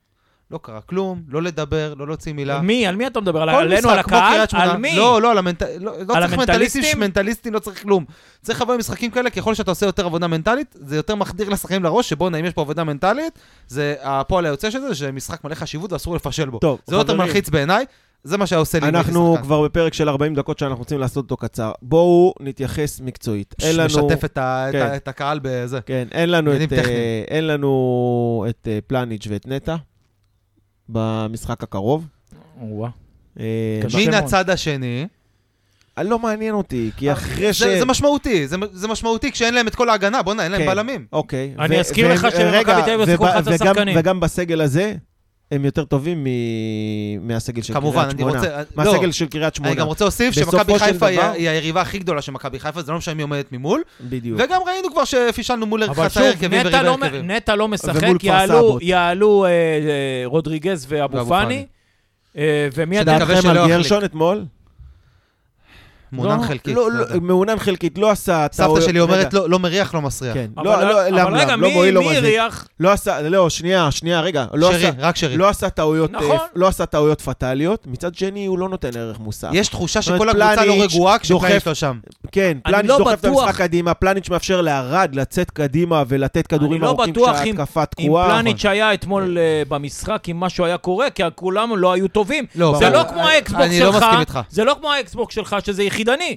לא קרה כלום, לא לדבר, לא להוציא מילה. מי? על מי אתה מדבר? על- עלינו, על הקהל? על מי? לא, לא, על המנט... לא, לא על צריך מנטליסטים, המנטליסטים? מנטליסטים לא צריך כלום. צריך לבוא למשחקים כאלה, ככל שאתה עושה יותר עבודה מנטלית, זה יותר מחדיר לשחקנים לראש, שבואנה, אם יש פה עבודה מנטלית, זה הפועל היוצא של זה, שזה משחק מלא חשיבות ואסור לפשל בו. טוב, זה יותר. מלחיץ בעיניי, זה מה שהיה עושה לי. אנחנו. כבר בפרק של 40 דקות שאנחנו רוצים לעשות אותו קצר. בואו נתייחס מקצועית. אין לנו... משתף את ה- את כן. ה- את הקהל בזה. כן, אין לנו את, אה, טכניים. אין לנו את אה, פלניץ' ואת נטע במשחק הקרוב. אה. מן. הצד השני, אה, לא מעניין אותי, כי אחרי ש... זה משמעותי, זה- זה משמעותי כשאין להם את כל ההגנה, בואנה, אין להם כן. בלמים. אוקיי. אני אזכיר לך שבמכבי רגע, תל אביב וב- 11 וגם- שחקנים. וגם בסגל הזה, הם יותר טובים מ- מהסגל של כמובן, קריית אני שמונה. רוצה... מהסגל לא, של קריית אני גם שמונה. רוצה להוסיף שמכבי חיפה היא דבר- היא היריבה הכי גדולה של מכבי חיפה, זה לא משנה מי עומדת ממול. בדיוק. וגם ראינו כבר שפישלנו מול אבל ערכת שוב, ההרכבים נטע וריבי לא. נטע לא משחק, יעלו-. יעלו אה, אה, רודריגז ואבו פאני. אה, ומי שנקווה אתה... דעתכם שלא על. גרשון אתמול? מעונן לא, חלקית. לא, לא לא. מעונן חלקית, לא עשה סבתא שלי אומרת, לא לא מריח, לא מסריח. כן, אבל- לא, לא, רגע, לא מי- לא. הריח? לא עשה, לא, שנייה, שנייה, רגע, לא שרי. רק שרי. לא עשה טעויות, נכון. אה, לא עשה טעויות פטאליות, מצד שני הוא לא נותן ערך מוסף. יש תחושה שכל הקבוצה לא פלניץ' רגועה כשפלניץ' לא שם. כן, פלניץ' דוחף את בטוח- המשחק קדימה, פלניץ' מאפשר לערד לצאת קדימה ולתת כדורים ארוכים בטוח אם- כשההתקפה אם תקועה. פלניץ' היה אתמול אה, במשחק, אם משהו היה קורה, כי כולם לא היו טובים. לא, זה אבל- לא כמו ה Xbox אני לא שלך, מסכים איתך. זה לא כמו ה Xbox שלך, שזה יחידני.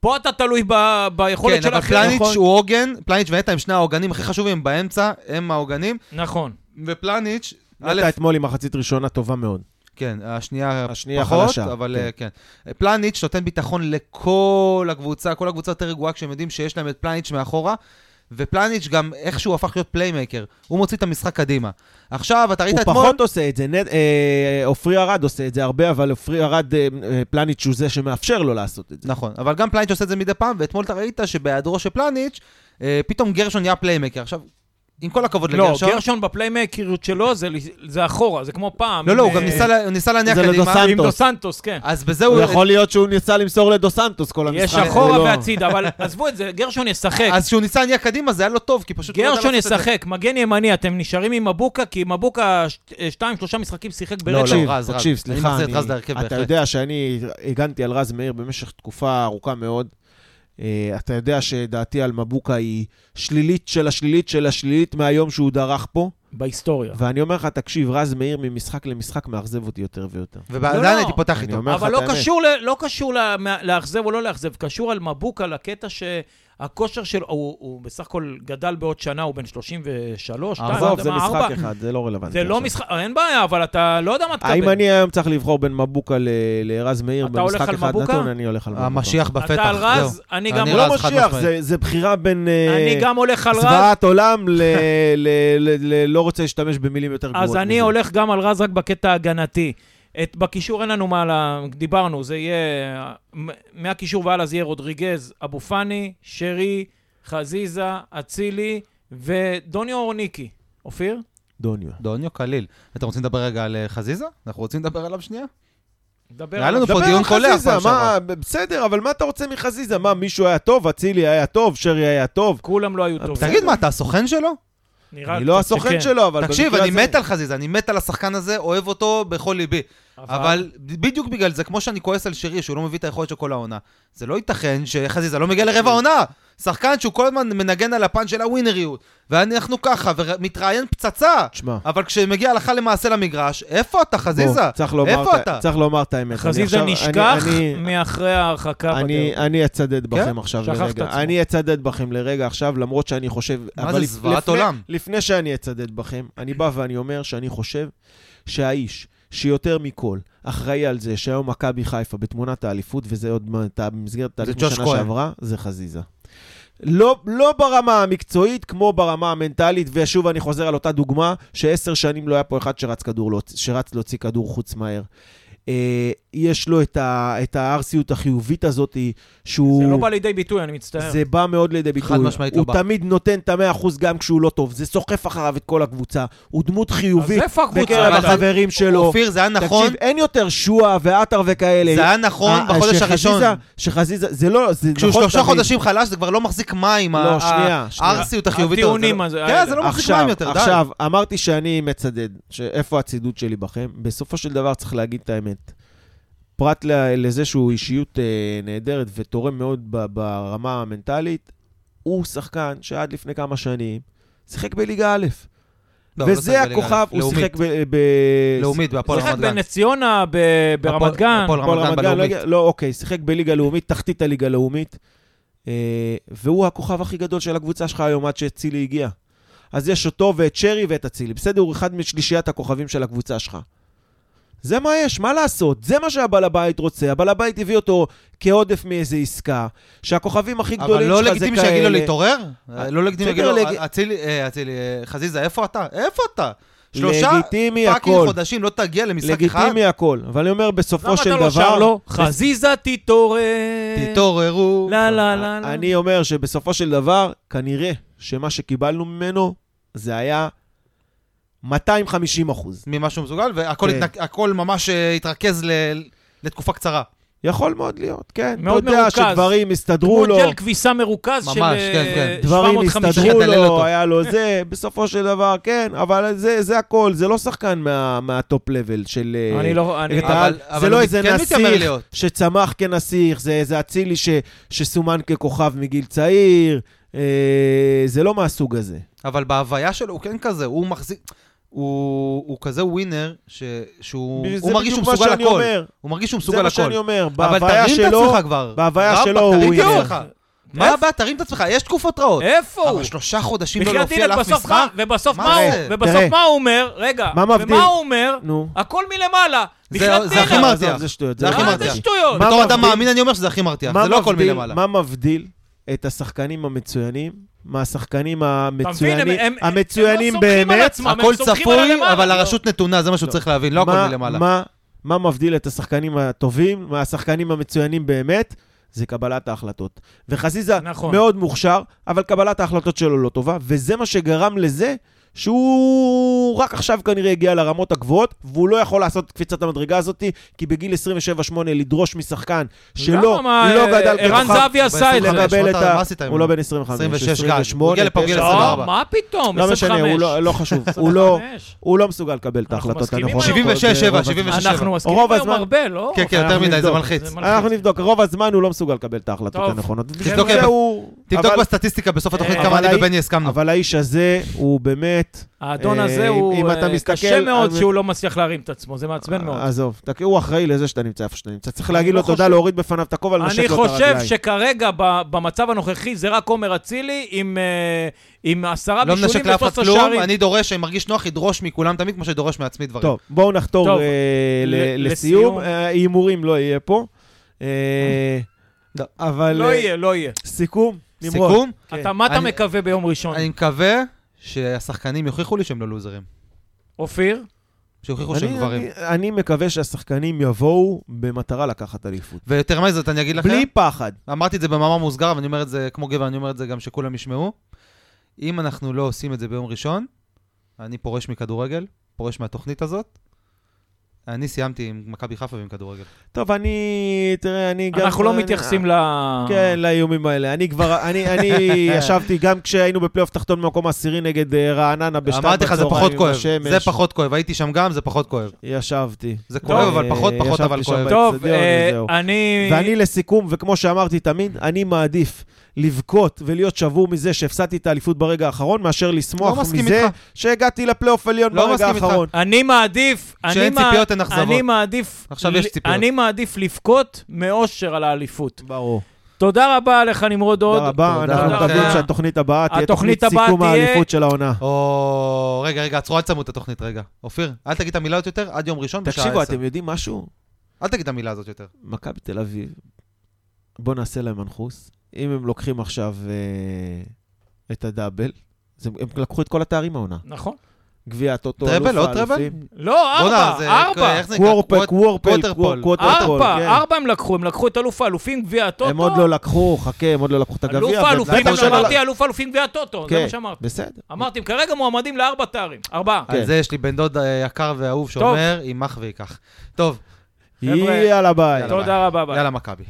פה אתה תלוי ב- ביכולת כן, של אבל האחרים. פלניץ' נכון? הוא עוגן, פלניץ' ונטע הם שני העוגנים הכי חשובים באמצע, הם העוגנים. נכון. ופלניץ', א', נטע אתמול עם מחצית ראשונה טובה מאוד. כן, השנייה השנייה פחות, חלשה, אבל כן. כן. פלניץ' נותן ביטחון לכל הקבוצה, כל הקבוצה יותר רגועה כשהם יודעים שיש להם את פלניץ' מאחורה, ופלניץ' גם איכשהו הפך להיות playmaker. הוא מוציא את המשחק קדימה. עכשיו, אתה ראית הוא אתמול... פחות עושה את זה, אה, עופרי ארד עושה את זה הרבה, אבל עופרי ארד, אה, אה, פלניץ' הוא זה שמאפשר לו לעשות את זה. נכון, אבל גם פלניץ' עושה את זה מדי פעם, ואתמול אתה ראית שבהיעדרו של פלניץ', אה, פתאום גרשון נהיה playmaker. עכשיו, עם כל הכבוד לא, לגרשון... גרשון בפליימקריות שלו זה- זה אחורה, זה כמו פעם. לא, לא, הוא גם אה, ניסה ניסה להניע זה קדימה. לדו עם דו סנטוס, כן. אז בזה הוא. יכול להיות שהוא ניסה למסור לדו סנטוס כל המשחק. יש זה אחורה לא- והצידה, אבל עזבו את זה, גרשון ישחק. אז כשהוא ניסה להניע קדימה זה היה לא טוב, כי פשוט... לא גרשון זה. ישחק, מגן ימני, אתם נשארים עם מבוקה, כי מבוקה ש- שתיים, שלושה משחקים שיחק לא, ברצף. לא, תקשיב, רז, רז. תקשיב, אני סליחה, אתה. יודע שאני הגנתי על רז מאיר במשך תקופה ארוכה מאוד. אה, אתה יודע שדעתי על מבוקה היא שלילית של השלילית של השלילית מהיום שהוא דרך פה, בהיסטוריה. ואני אומר לך, תקשיב, רז מאיר ממשחק למשחק מאכזב אותי יותר ויותר. לא, ועדיין לא. הייתי פותח איתו. אבל לא. קשור, לא קשור לאכזב או לא לאכזב, קשור על מבוקה לקטע שהכושר שלו, הוא, הוא בסך הכל גדל בעוד שנה, הוא בן 33, 2, עזוב, זה משחק אחד, זה לא רלוונטי. זה לא. משחק, אין בעיה, אבל אתה לא יודע מה תקבל. האם אני היום צריך לבחור בין מבוקה ל- לרז מאיר במשחק על אחד מבוקה? נתון? אני הולך על מבוקה. המשיח בפתח, אתה על רז, זהו. אני אני גם... הוא לא משיח. זה- זה בחירה בין אה, אני גם הולך על רז, זוועת עולם ל... ל- ל- ל- לא רוצה להשתמש במילים יותר גרועות אז אני מזה. הולך גם על רז רק בקטע ההגנתי. את, בקישור אין לנו מה, לה, דיברנו, זה יהיה, מהקישור והלאה זה יהיה רודריגז, אבו פאני, שרי, חזיזה, אצילי ודוניו אורניקי. אופיר? דוניו. דוניו קליל. אתם רוצים לדבר רגע על אה, חזיזה? אנחנו רוצים לדבר עליו שנייה? דבר היה. לנו פה דבר דיון על קולח חזיזה, פעם מה, שעברה. בסדר, אבל מה אתה רוצה מחזיזה? מה, מישהו היה טוב? אצילי היה טוב? שרי היה טוב? כולם לא היו טובים. תגיד, מה, אתה הסוכן שלו? נראה אני לא הסוכן. שלו, אבל תקשיב, אני מת על חזיזה, אני מת על השחקן הזה, אוהב אותו בכל ליבי. אבל בדיוק בגלל זה, כמו שאני כועס על שרי, שהוא לא מביא את היכולת של כל העונה, זה לא ייתכן שחזיזה לא מגיע לרבע עונה. שחקן שהוא כל הזמן מנגן על הפן של הווינריות, ואנחנו ככה, ומתראיין פצצה. תשמע, אבל כשמגיע הלכה למעשה למגרש, איפה אתה, חזיזה? בוא, צריך לומר איפה את- אתה? צריך לומר את האמת. אני חזיזה עכשיו- נשכח מאחרי ההרחקה אני, בדרך. אני אצדד בכם עכשיו שכח את לרגע. עצמו. אני אצדד בכם לרגע עכשיו, למרות שאני חושב... מה אבל זה, זוועת לפני- עולם? לפני שאני אצדד בכם, אני בא ואני אומר שאני חושב שהאיש שיותר מכל אחראי על זה שהיום מכבי חיפה בתמונת האליפות, וזה עוד במסגרת ג'וש בשנה כהן. שעברה, זה חזיזה. לא, לא ברמה המקצועית, כמו ברמה המנטלית, ושוב אני חוזר על אותה דוגמה, שעשר שנים לא היה פה אחד שרץ, כדור, שרץ להוציא כדור חוץ מהר. אה, יש לו את, ה, את הארסיות החיובית הזאת, שהוא... זה לא בא לידי ביטוי, אני מצטער. זה בא מאוד לידי ביטוי. משמעית לא הוא בא. תמיד נותן את המאה אחוז גם כשהוא לא טוב. זה סוחף אחריו את כל הקבוצה. הוא דמות חיובית אז איפה הקבוצה? בקרב החברים שלו. אופיר, זה היה נכון, תקשיב, אין יותר שועה ועטר וכאלה. זה היה נכון אה, בחודש הראשון. שחזיזה, זה לא, זה כשהוא נכון שלושה תמיד. חודשים חלש, זה כבר לא מחזיק מים. לא, שנייה. הארסיות החיובית. הטיעונים זה הזה- לא- כן, זה לא מחזיק מים יותר, די. עכשיו, אמרתי שאני מצדד, שאיפה הצידוד שלי בכם? בסופו של דבר צריך להגיד את האמת. פרט לזה שהוא אישיות אה, נהדרת ותורם מאוד ברמה המנטלית, הוא שחקן שעד לפני כמה שנים שיחק בליגה א'. לא, לא וזה שיחק בליגה הכוכב, הוא לאומית. שיחק ב... ב... לאומית, בהפועל שיחק רמת גן. בנס ציונה, ב- ברמת גן. הפועל רמת גן לא, בלאומית. לא, אוקיי, שיחק בליגה לאומית, תחתית הליגה לאומית, אה, והוא הכוכב הכי גדול של הקבוצה שלך היום עד שאצילי הגיע. אז יש אותו ואת שרי ואת אצילי. בסדר, הוא אחד משלישיית הכוכבים של הקבוצה שלך. זה מה יש, מה לעשות? זה מה שהבעל הבית רוצה. הבעל הבית הביא אותו כעודף מאיזה עסקה, שהכוכבים הכי אבל גדולים לא שלך זה לגיטימי כאלה. שיגיד לו להתעורר? לא לגיטימי שיגיד לו, לג- אצילי, אה, אצילי, אה, חזיזה, איפה אתה? איפה אתה? שלושה לגיטימי fucking. חודשים לא תגיע למשחק אחד? לגיטימי הכל. אבל אני אומר, בסופו למה של אתה לא שר דבר... לו? חזיזה תתעורר. תתעוררו. לא, לא, לא, לא. אני אומר שבסופו של דבר, כנראה שמה שקיבלנו ממנו זה היה 250 אחוז. ממה שהוא מסוגל, והכל כן. התנק- הכל ממש אה, התרכז ל- לתקופה קצרה. יכול מאוד להיות, כן. מאוד אתה יודע מרוכז. שדברים הסתדרו כמו לו, ג'ל כביסה מרוכז של ממש, אה, כן, כן. דברים 750. הסתדרו לו, אותו. היה לו זה, בסופו של דבר, כן, אבל זה, זה הכל, זה לא שחקן מה, מהטופ לבל של... אה, אני לא... אני- אבל-. אבל זה לא איזה כן נסיך. שצמח כנסיך, זה איזה אצילי ש, שסומן ככוכב מגיל צעיר, אה, זה לא מהסוג הזה. אבל בהוויה שלו הוא כן כזה, הוא מחזיק... הוא, הוא כזה ווינר, ש, שהוא זה הוא מרגיש שהוא מה מסוגל הכל. אומר. הוא מרגיש שהוא זה מסוגל מה הכל. שאני אומר, אבל תרים את עצמך כבר. בהוויה שלו הוא ווינר. מה הבא? תרים את עצמך, יש תקופות רעות. איפה הוא? אבל שלושה חודשים לא להופיע לאף מה- משחק? ובסוף מה מה הוא- זה? ובסוף. מה הוא אומר? רגע, מה מבדיל? ומה הוא אומר? נו. הכל מלמעלה. זה- זה הכי. מרתיח. זה שטויות. זה הכי מה מרתיח. זה שטויות? מה בתור אדם מאמין אני אומר שזה הכי מרתיח, מה זה לא הכל מלמעלה. מה מבדיל את השחקנים המצוינים מהשחקנים הם- המצוינים, הם- הם המצוינים לא סומכים על באמת, עצמם, הם הכל צפוי, אבל לא. הרשות נתונה, זה מה שהוא צריך להבין, לא הכל מה- מלמעלה. מה- מה מבדיל את השחקנים הטובים מהשחקנים המצוינים באמת? זה קבלת ההחלטות. וחזיזה נכון. מאוד מוכשר, אבל קבלת ההחלטות שלו לא טובה, וזה מה שגרם לזה שהוא רק עכשיו כנראה הגיע לרמות הגבוהות, והוא לא יכול לעשות את קפיצת המדרגה הזאת, כי בגיל 27-8 לדרוש משחקן שלא? לא אה, גדל ערן ככוכב, זהבי עשה את זה. לקבל את ה... הוא? לא בן 25, 26 גג, הוא 28, הגיע לפה בגיל 9, 24. לא, מה פתאום? לא משנה, הוא 25. לא לא חשוב, הוא לא- 25. הוא לא מסוגל לקבל את ההחלטות הנכונות. היום. 76, 7, ברוב 76. הזמן. אנחנו מסכימים היום הרבה, לא? כן, כן, יותר מדי, זה נבדוק. מלחיץ. אנחנו נבדוק, רוב הזמן הוא לא מסוגל לקבל את ההחלטות. הנכונות. תבדוק בסטטיסטיקה בסוף התוכנית אה, כמה אני ובני הסכמנו. אבל האיש הזה הוא באמת... האדון אה, הזה אם- הוא... אם אתה אה, מסתכל קשה מאוד שהוא לא מצליח להרים את עצמו, זה מעצבן מאוד. עזוב, תק- הוא אחראי לזה שאתה נמצא איפה שאתה נמצא. צריך אני להגיד לא לו תודה, חושב- להוריד בפניו את הכובע, לנשק אני לו את הרגליים. חושב שכרגע, ב- במצב הנוכחי, זה רק עומר אצילי עם, אה, עם עשרה לא בישולים מנשק לאף אחד ו-13 כלום, שערים. אני דורש, שאני מרגיש נוח, ידרוש מכולם תמיד כמו שדורש מעצמי דברים. טוב, בואו נחתור אה, לסיום. אה, הימורים לא יהיה פה. אה, לא. אבל... לא אה, יהיה, לא יהיה. סיכום. סיכום? אתה, מה אתה אני- מקווה ביום ראשון? אני מקווה שהשחקנים יוכיחו לי שהם לא לוזרים. אופיר? שיוכיחו שהם גברים. אני- אני מקווה שהשחקנים יבואו במטרה לקחת אליפות. ויותר מזה, אני אגיד לכם, בלי פחד. אמרתי את זה במאמר מוסגר, אבל אני אומר את זה כמו גבר, אני אומר את זה גם שכולם ישמעו. אם אנחנו לא עושים את זה ביום ראשון, אני פורש מכדורגל, פורש מהתוכנית הזאת. אני סיימתי עם מכבי חיפה ועם כדורגל. טוב, אני... תראה, אני גם... אנחנו לא מתייחסים ל... כן, לאיומים האלה. אני כבר, אני, אני ישבתי גם כשהיינו בפלייאוף תחתון במקום העשירי נגד אה, רעננה בשתיים אמרתי לך, זה בצהריים פחות כואב. זה פחות כואב. הייתי שם גם, זה פחות כואב. ישבתי. זה כואב, אבל אה, פחות, פחות, אבל כואב. טוב, אה. אני... ואני לסיכום, וכמו שאמרתי תמיד, אני מעדיף לבכות ולהיות שבור מזה שהפסדתי את האליפות ברגע האחרון, מאשר לשמוח לא מזה איתך. שהגעתי לפלייאוף עליון לא ברגע מסכים איתך. האחרון. אני מעדיף... אני כשאין מע- ציפיות אין אכזבות. אני מעדיף... עכשיו יש ל- ציפיות. אני מעדיף לבכות מאושר על האליפות. ברור. תודה רבה לך, נמרוד עוד. תודה רבה, אנחנו. מקווים שהתוכנית הבאה תהיה תוכנית סיכום האליפות של העונה. או... רגע, רגע, עצרו, אל תשמו את התוכנית רגע. אופיר, אל תגיד את המילה הזאת יותר, עד יום ראשון בשעה תקשיבו, 10. אתם יודעים משהו? אל תגיד את המילה הזאת יותר. מכבי תל אביב, בואו נעשה להם מנחוס. אם הם לוקחים עכשיו אה, את הדאבל, אז הם, הם לקחו את כל התארים העונה. נכון. גביע הטוטו, treble, אלוף עוד treble? האלופים. לא, ארבע, זה- ארבע. נקרא? quadruple, quadruple. quadruple. ארבע, כן. ארבע הם לקחו, הם לקחו את אלוף האלופים, גביע הטוטו. הם עוד לא לקחו, חכה, הם עוד לא לקחו את הגביע. אלוף האלופים, אמרתי אלוף האלופים גביע הטוטו, זה כן, מה שאמרתי. בסדר. אמרתי, הם כרגע מועמדים לארבע תארים. ארבעה. כן. על זה יש לי בן דוד אה, יקר ואהוב שאומר, יימח וייקח. טוב, יאללה ביי. תודה רבה. ביי. יאללה מכבי.